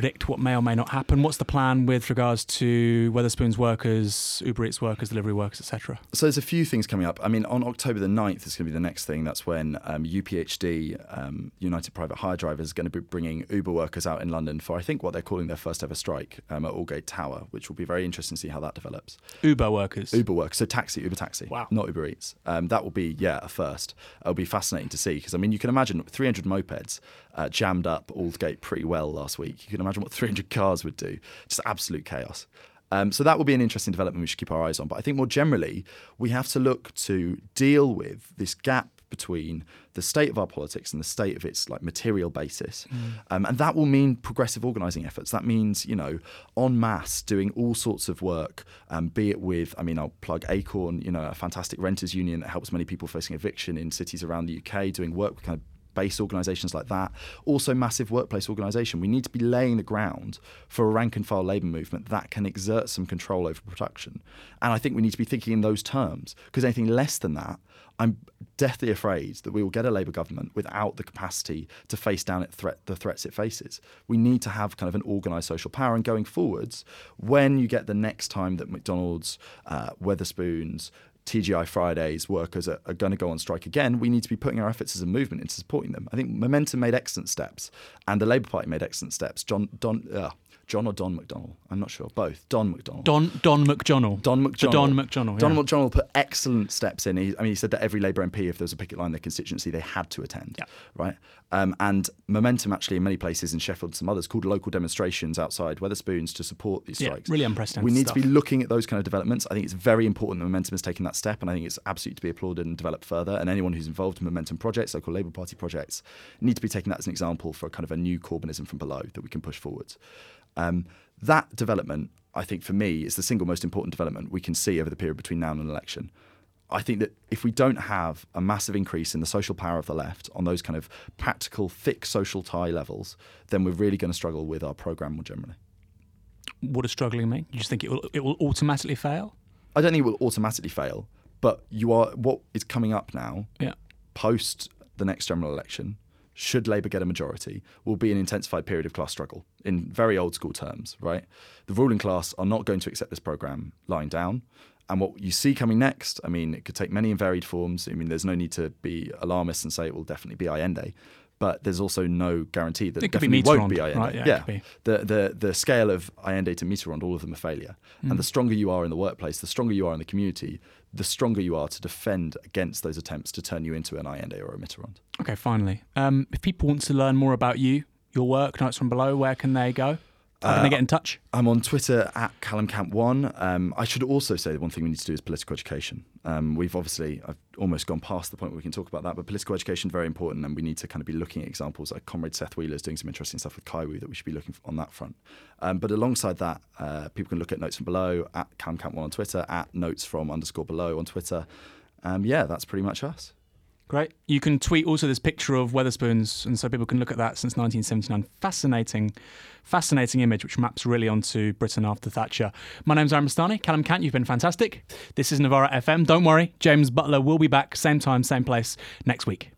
A: predict what may or may not happen? What's the plan with regards to Wetherspoons workers, Uber Eats workers, delivery workers, etc.?
B: So there's a few things coming up. I mean, on October the 9th is going to be the next thing. That's when um, UPHD, um, United Private Hire Drivers, is going to be bringing Uber workers out in London for, I think, what they're calling their first ever strike um, at Aldgate Tower, which will be very interesting to see how that develops.
A: Uber workers.
B: Uber work, so taxi, Uber taxi,
A: Wow.
B: not Uber Eats. Um, that will be yeah a first. It'll be fascinating to see because I mean you can imagine 300 mopeds uh, jammed up Aldgate pretty well last week. You can imagine what 300 cars would do, just absolute chaos. Um, so that will be an interesting development we should keep our eyes on. But I think more generally, we have to look to deal with this gap between the state of our politics and the state of its like material basis, um, and that will mean progressive organising efforts. That means you know en masse doing all sorts of work, um, be it with I mean I'll plug Acorn, you know a fantastic renters union that helps many people facing eviction in cities around the UK, doing work with kind of based organisations like that. Also, massive workplace organisation. We need to be laying the ground for a rank and file labour movement that can exert some control over production. And I think we need to be thinking in those terms because anything less than that, I'm deathly afraid that we will get a Labour government without the capacity to face down threat, the threats it faces. We need to have kind of an organised social power. And going forwards, when you get the next time that McDonald's, uh, Wetherspoons, TGI Fridays workers are, are going to go on strike again, we need to be putting our efforts as a movement into supporting them. I think Momentum made excellent steps, and the Labour Party made excellent steps. John, Don, uh, John or Don McDonnell? I'm not sure. Both. Don McDonnell.
A: Don Don McDonnell.
B: Don
A: The
B: McDonnell.
A: Don McDonnell.
B: Don
A: yeah.
B: McDonnell put excellent steps in. He, I mean, he said that every Labour MP, if there was a picket line in their constituency, they had to attend.
A: Yeah.
B: Right. Um, and Momentum, actually, in many places in Sheffield and some others, called local demonstrations outside Wetherspoons to support these strikes.
A: Yeah, really unprecedented
B: We need
A: stuff.
B: to be looking at those kind of developments. I think it's very important that Momentum has taken that step, and I think it's absolutely to be applauded and developed further. And anyone who's involved in Momentum projects, local Labour Party projects, need to be taking that as an example for a kind of a new Corbynism from below that we can push forwards. Um, that development, I think, for me, is the single most important development we can see over the period between now and an election. I think that if we don't have a massive increase in the social power of the left on those kind of practical, thick social tie levels, then we're really going to struggle with our programme more generally.
A: What does struggling mean? You just think it will it will automatically fail?
B: I don't think it will automatically fail, but you are what is coming up now
A: Yeah.
B: post the next general election, should Labour get a majority, will be an intensified period of class struggle in very old school terms, right? The ruling class are not going to accept this programme lying down. And what you see coming next, I mean, it could take many and varied forms. I mean, there's no need to be alarmist and say it will definitely be Allende, but there's also no guarantee that
A: It
B: it
A: could be
B: definitely won't be Allende.
A: right, yeah, could be.
B: The, the, the scale of Allende to Mitterrand, all of them are failure.
A: Hmm.
B: And the stronger you are in the workplace, the stronger you are in the community, the stronger you are to defend against those attempts to turn you into an Allende or a Mitterrand.
A: Okay, finally. Um, if people want to learn more about you, your work, Notes from Below, where can they go? How can they get in touch?
B: I'm on Twitter at CallumCant1. Um, I should also say the one thing we need to do is political education. Um, we've obviously, I've almost gone past the point where we can talk about that, but political education is very important and we need to kind of be looking at examples like Comrade Seth Wheeler is doing some interesting stuff with Kaiwu that we should be looking on that front. Um, but alongside that, uh, people can look at Notes from Below, at CallumCant1 on Twitter, at Notes from underscore below on Twitter. Um, yeah, that's pretty much us.
A: Great. You can tweet also this picture of Wetherspoons, and so people can look at that since 1979. Fascinating, fascinating image, which maps really onto Britain after Thatcher. My name's Aaron Bastani. Callum Cant, you've been fantastic. This is Novara FM. Don't worry, James Butler will be back, same time, same place, next week.